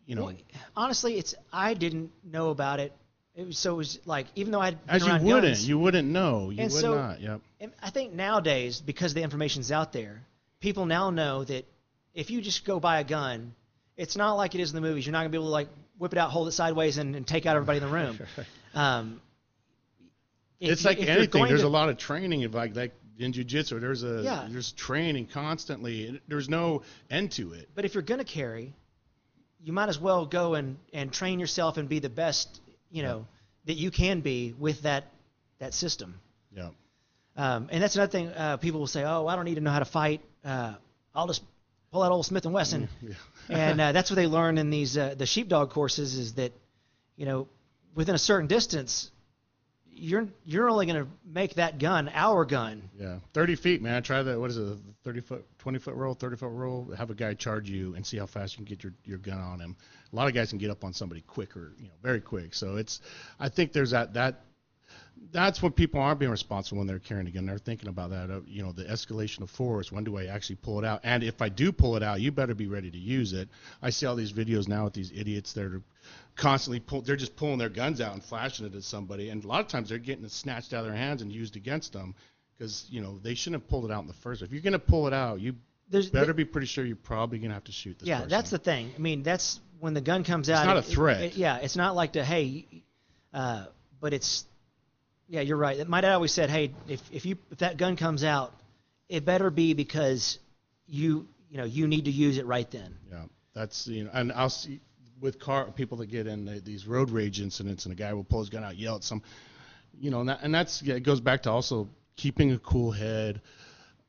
you know Well, honestly, it's I didn't know about it. It was so it was like even though I'd been as you wouldn't, guns, you wouldn't know, you would so- not. Yep. and I think nowadays because the information's out there, people now know that if you just go buy a gun, it's not like it is in the movies. You're not gonna be able to like whip it out, hold it sideways, and, and take out everybody in the room. Um, it's you- like anything. There's to- a lot of training of like like in jujitsu. There's a Yeah. there's training constantly. There's no end to it. But if you're gonna carry, you might as well go and, and train yourself and be the best, you know, that you can be with that that system. Yeah. Um, and that's another thing. Uh, people will say, "Oh, I don't need to know how to fight. Uh, I'll just pull out old Smith and Wesson." Yeah. and uh, that's what they learn in these uh, the sheepdog courses is that, you know, within a certain distance, you're you're only going to make that gun our gun. Yeah, 30 feet, man. Try that. What is it? 30 foot, 20 foot roll, 30 foot roll. Have a guy charge you and see how fast you can get your, your gun on him. A lot of guys can get up on somebody quicker, you know, very quick. So it's, I think there's that that. That's when people aren't being responsible when they're carrying a gun. They're thinking about that. Uh, you know, the escalation of force. When do I actually pull it out? And if I do pull it out, you better be ready to use it. I see all these videos now with these idiots that are constantly pull. They're just pulling their guns out and flashing it at somebody. And a lot of times they're getting it snatched out of their hands and used against them because you know they shouldn't have pulled it out in the first. If you're gonna pull it out, you There's better be pretty sure you're probably gonna have to shoot this. yeah, person. that's the thing. I mean, that's when the gun comes out. It's not it- a threat. it- yeah, it's not like the hey, uh, but it's yeah, you're right. My dad always said, hey, if if you if that gun comes out, it better be because you you know you need to use it right then. Yeah, that's you know, and I'll see with car people that get in the, these road rage incidents, and a guy will pull his gun out, yell at some, you know, and, that, and that's yeah, it goes back to also keeping a cool head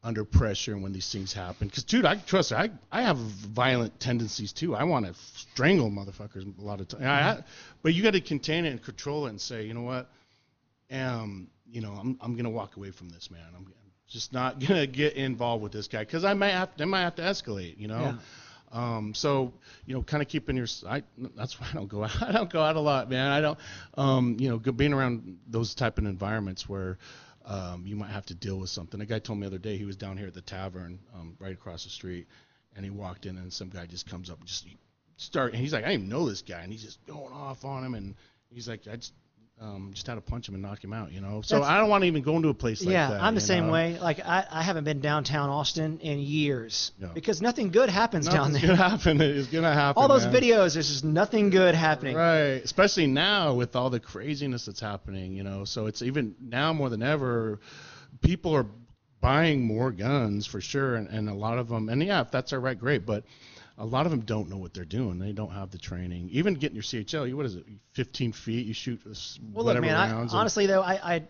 under pressure when these things happen. Because dude, I trust I I have violent tendencies too. I want to strangle motherfuckers a lot of times. I, but you got to contain it and control it and say, you know what, um, you know, I'm I'm gonna walk away from this, man. I'm, I'm just not gonna get involved with this guy because I might have I might have to escalate, you know. Yeah. Um, so you know, kind of keeping your. I, that's why I don't go out. I don't go out a lot, man. I don't. Um, you know, being around those type of environments where um, you might have to deal with something. A guy told me the other day he was down here at the tavern, um, right across the street, and he walked in and some guy just comes up and just start. And he's like, I didn't even know this guy, and he's just going off on him, and he's like, I just. Um, just had to punch him and knock him out, you know. So That's- I don't want to even go into a place like yeah, that. I'm the same know? way. Like I, I haven't been downtown Austin in years Yeah. because nothing good happens down there. gonna happen. It's gonna happen. All those man. videos, there's just nothing good happening. Right, especially now with all the craziness that's happening, you know. So it's even now more than ever, people are buying more guns for sure, and, and a lot of them, and yeah, if that's all right, great, but a lot of them don't know what they're doing. They don't have the training. Even getting your CHL, you what is it, 15 feet? You shoot Well, look, man. Rounds. and- honestly, though, I, I,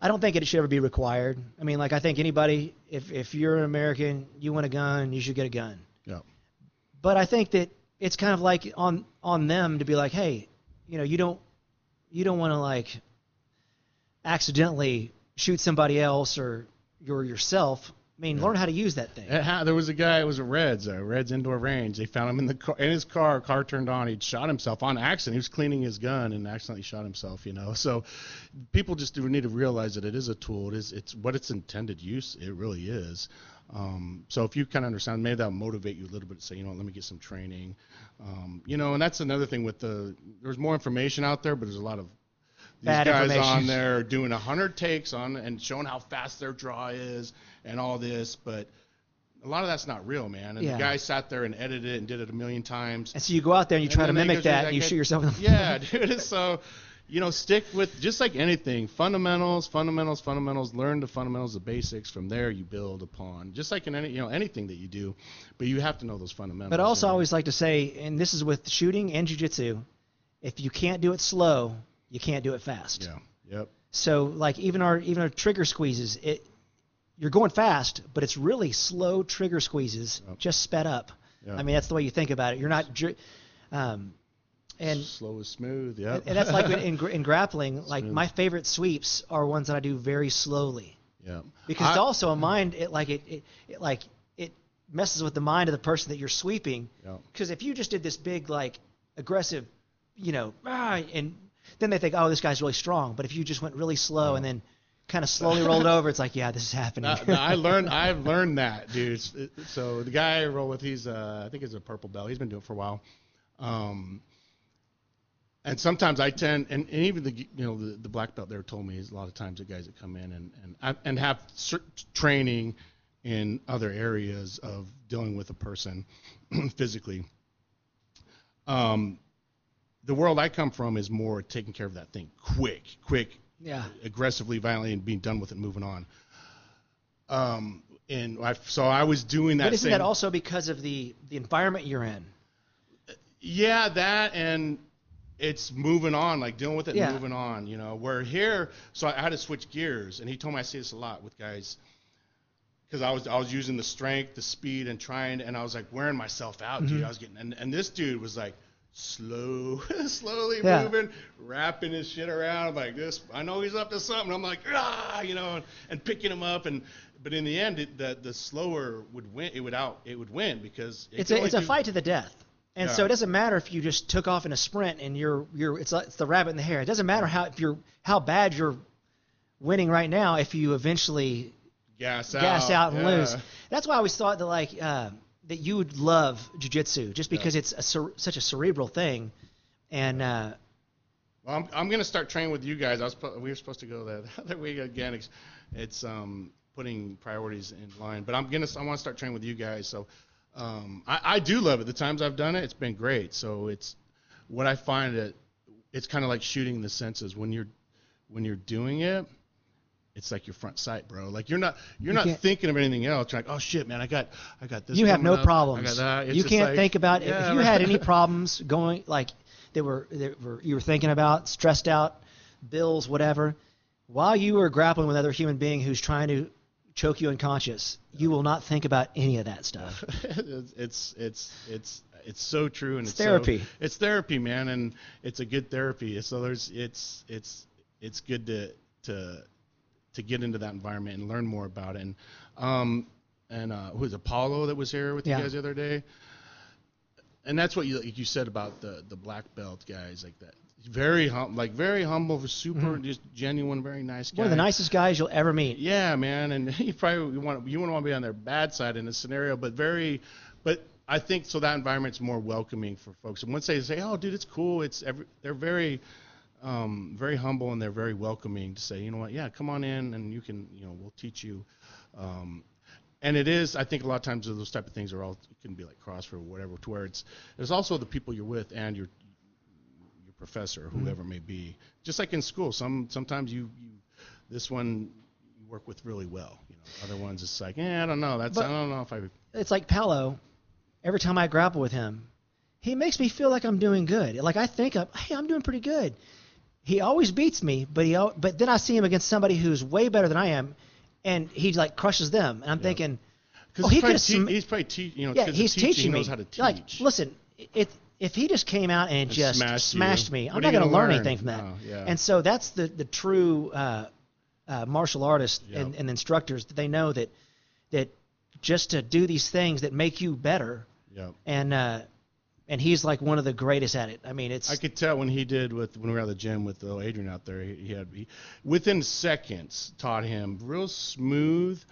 I don't think it should ever be required. I mean, like I think anybody, if if you're an American, you want a gun, you should get a gun. yeah, But I think that it's kind of like on on them to be like, hey, you know, you don't you don't want to like accidentally shoot somebody else or you're yourself. I mean, learn how to use that thing. Ha- there was a guy. It was a Reds, a Reds indoor range. They found him in the car, in his car. Car turned on. He'd shot himself on accident. He was cleaning his gun and accidentally shot himself. You know, so people just do need to realize that it is a tool. It is. It's what its intended use. It really is. Um, so if you kind of understand, maybe that'll motivate you a little bit to say, you know, let me get some training. Um, you know, and that's another thing with the. There's more information out there, but there's a lot of these guys on there doing a hundred takes on and showing how fast their draw is and all this, but a lot of that's not real, man. And Yeah. the guy sat there and edited it and did it a million times. And so you go out there and you try to And mimic that, and you shoot yourself in the Yeah, dude. So, you know, stick with just like anything, fundamentals, fundamentals, fundamentals. Learn the fundamentals, the basics. From there, you build upon. Just like in any, you know, anything that you do, but you have to know those fundamentals. But I also and- always like to say, and this is with shooting and jujitsu, if you can't do it slow, you can't do it fast. yeah, yep, So like even our even our trigger squeezes, it you're going fast, but it's really slow trigger squeezes, Yep. just sped up. Yeah. I mean that's the way you think about it. You're not, um, and slow is smooth. Yeah. and that's like in, in, in grappling. Like Smooth. my favorite sweeps are ones that I do very slowly yeah. because I- it's also a mind. It like it, it, it like it messes with the mind of the person that you're sweeping. Because if you just did this big like aggressive, you know, ah, and then they think, oh, this guy's really strong. But if you just went really slow and then kind of slowly rolled over, it's like, yeah, this is happening. Uh, I learned. I've learned that, dude. So the guy I roll with, he's uh, I think he's a purple belt. He's been doing it for a while. Um, and sometimes I tend, and, and even the you know the, the black belt there told me is a lot of times the guys that come in and and and have training in other areas of dealing with a person physically. Um, the world I come from is more taking care of that thing quick, quick, yeah. aggressively, violently, and being done with it, and moving on. Um, and I, so I was doing that. But isn't same, that also because of the the environment you're in? Yeah, that and it's moving on, like dealing with it Yeah. moving on. You know, where here, so I had to switch gears, and he told me I see this a lot with guys. Because I was I was using the strength, the speed, and trying, and I was like wearing myself out, Mm-hmm. dude. I was getting, and, and this dude was like slow, slowly Yeah. moving, wrapping his shit around like this. I know he's up to something. I'm like, ah, you know, and, and picking him up, and but in the end, it, the the slower would win. It would out. It would win because it It's a it's a fight to the death. And so it doesn't matter if you just took off in a sprint and you're you're it's like- it's the rabbit in the hare. It doesn't matter how if you're how bad you're winning right now if you eventually gas out, gas out and yeah. lose. That's why I always thought that like uh, that you would love jujitsu just because it's a cer- such a cerebral thing, and uh, Well, I'm, I'm gonna start training with you guys. I was we were supposed to go the other week again. It's, it's um, putting priorities in line, but I'm gonna I want to start training with you guys. So um, I, I do love it. The times I've done it, it's been great. So it's what I find that it's kind of like shooting the senses when you're when you're doing it. It's like your front sight, bro. Like you're not you're not can't- thinking of anything else. You're like, oh shit, man, I got I got this. you have no up. problems. I got that. It's you can't like- think about Yeah, if you right. had any problems going like that were that were you were thinking about, stressed out, bills, whatever. While you are grappling with another human being who's trying to choke you unconscious, you will not think about any of that stuff. it's it's it's it's so true and It's it's, so- therapy. it's therapy, man, and it's a good therapy. So there's it's it's it's good to to to get into that environment and learn more about it. And um and uh, who was Apollo that was here with Yeah. you guys the other day? And that's what you like you said about the the black belt guys like that. Very hum, like very humble, super just genuine, very nice guy. Mm-hmm. One of the nicest guys you'll ever meet. Yeah, man, and you probably want you wouldn't want to be on their bad side in this scenario, but very, but I think so that environment's more welcoming for folks. And once they say, "Oh, dude, it's cool," it's every, they're very, um, very humble and they're very welcoming to say, "You know what? Yeah, come on in and you can, you know, we'll teach you." Um, and it is, I think, a lot of times those type of things are all it can be like CrossFit or whatever, to where it's there's also the people you're with and your your professor, Mm-hmm. whoever it may be. Just like in school, some sometimes you you this one you work with really well. You know, other ones it's like, eh, I don't know. That's But- I don't know if I. it's like Paolo. Every time I grapple with him, he makes me feel like I'm doing good. Like I think, I'm, hey, I'm doing pretty good. He always beats me, but he but then I see him against somebody who's way better than I am, and he like crushes them, and I'm thinking, Because Oh, he's, he could've te- he's probably te- you know, yeah, he's teaching, teaching he me. knows how to teach. Like, listen, if if he just came out and, And just smashed smashed, me, what I'm not going to learn learn? anything from that. No, yeah. And so that's the the true uh, uh, martial artist Yep. and, and instructors. They know that that just to do these things that make you better yeah. and uh, and he's like one of the greatest at it. I mean, it's I could tell when he did with when we were at the gym with uh, Adrian out there. He, he had he, within seconds taught him real smooth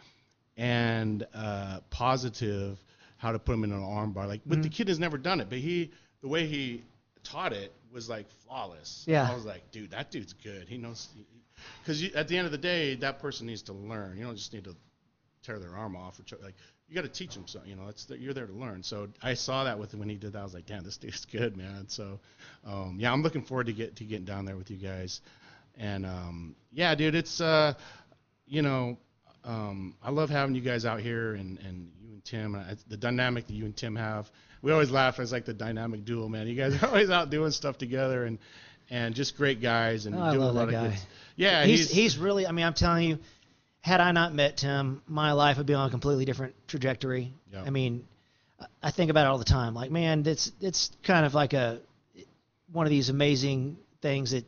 and uh, positive how to put him in an arm bar. Like, Mm-hmm. but the kid has never done it, but he the way he taught it was like flawless. Yeah. I was like, dude, that dude's good. He knows because at the end of the day, that person needs to learn. You don't just need to tear their arm off or like you got to teach them something. You know, it's you're there to learn. So I saw that with him when he did that. I was like, damn, this dude's good, man. So um, yeah, I'm looking forward to get to getting down there with you guys. And um, yeah, dude, it's uh, you know, um, I love having you guys out here and and you and Tim. I, the dynamic that you and Tim have. We always laugh. It's like the dynamic duo, man. You guys are always out doing stuff together and. And just great guys, and Oh, doing a lot of guy. good. Yeah, he's, he's really. I mean, I'm telling you, had I not met Tim, my life would be on a completely different trajectory. Yeah. I mean, I- think about it all the time. Like, man, it's it's kind of like a one of these amazing things that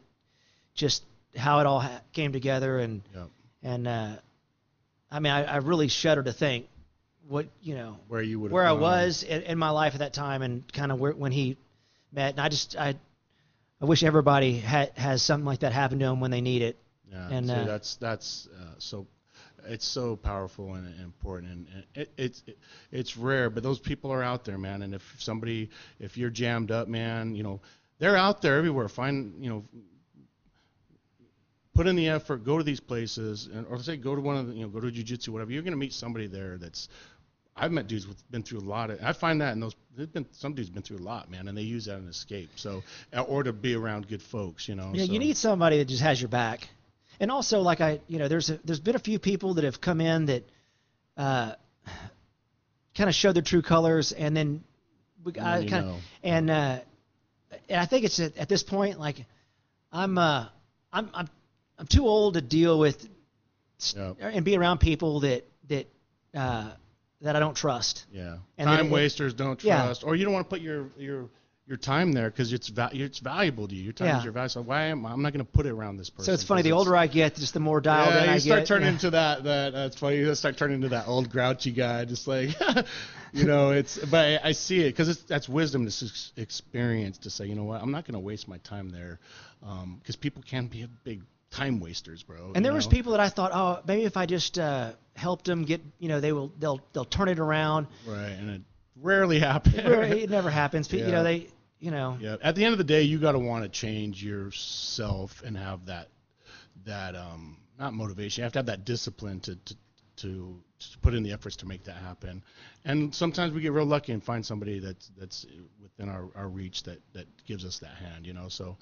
just how it all ha- came together and yeah. and uh, I mean, I, I really shudder to think what you know where you would where I was in, in my life at that time and kind of where when he met. And I just I I wish everybody had has something like that happen to them when they need it. Yeah, And, see, uh, that's that's uh, so it's so powerful and, and important, and, and it, it's it, it's rare, but those people are out there, man. And if somebody, if you're jammed up, man, you know, they're out there everywhere. Find, you know, put in the effort, go to these places, and or say go to one of the, you know, go to jujitsu, whatever. You're gonna meet somebody there that's. I've met dudes with been through a lot of. I find that in those. There's been some dudes been through a lot, man, and they use that as an escape. So, or to be around good folks, you know. Yeah, so. you need somebody that just has your back. And also, like I, you know, there's a, there's been a few people that have come in that uh, kind of showed their true colors, and then we, And I kind of, and uh, and I think it's at, at this point like I'm uh I'm I'm I'm too old to deal with Yeah. and be around people that that uh, that I don't trust. Yeah. And time it- wasters don't trust, Yeah. trust, or you don't want to put your your your time there because it's va- it's valuable to you. Your time Yeah. is your value. So why am I, I'm not going to put it around this person? So it's funny. The older I get, just the more dialed yeah, in you I start turning yeah. into that. That that's funny. You start turning into that old grouchy guy, just like, you know, it's. But I, I see it because that's wisdom, this ex- experience to say, you know what, I'm not going to waste my time there, because people can be a big time wasters, bro. And there you was people that I thought, oh, maybe if I just uh, helped them get, you know, they will, they'll, they'll turn it around. right, and it rarely happens. it never happens. Pe- You know, they, you know, Yeah. At the end of the day, you got to want to change yourself and have that that um not motivation. You have to have that discipline to to to, to put in the efforts to make that happen. And sometimes we get real lucky and find somebody that's that's within our, our reach that that gives us that hand. You know. So,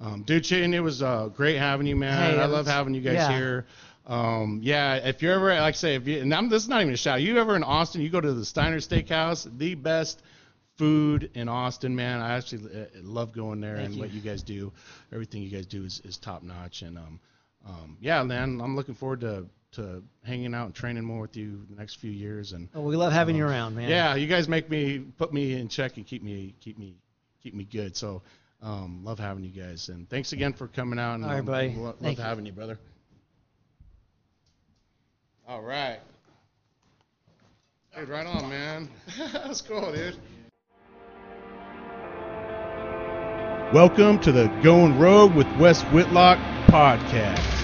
um, dude, Shane, it was uh, great having you, man. Hey, I love having you guys yeah. here. Um, yeah, if you're ever, like I say, if you, and I'm, this is not even a shout. You ever in Austin, you go to the Steiner Steakhouse, the best food in Austin, man. I actually uh, love going there Thank and you. what you guys do. Everything you guys do is, is top notch. And um, um, yeah, man, I'm looking forward to to hanging out and training more with you the next few years. And well, we love having you around, man. yeah, you guys make me put me in check and keep me keep me keep me good. So um, love having you guys. And thanks again for coming out. And All right, um, buddy. lo- love you. having you, brother. All right. Dude, right on, man. That's cool, dude. Welcome to the Going Rogue with Wes Whitlock podcast.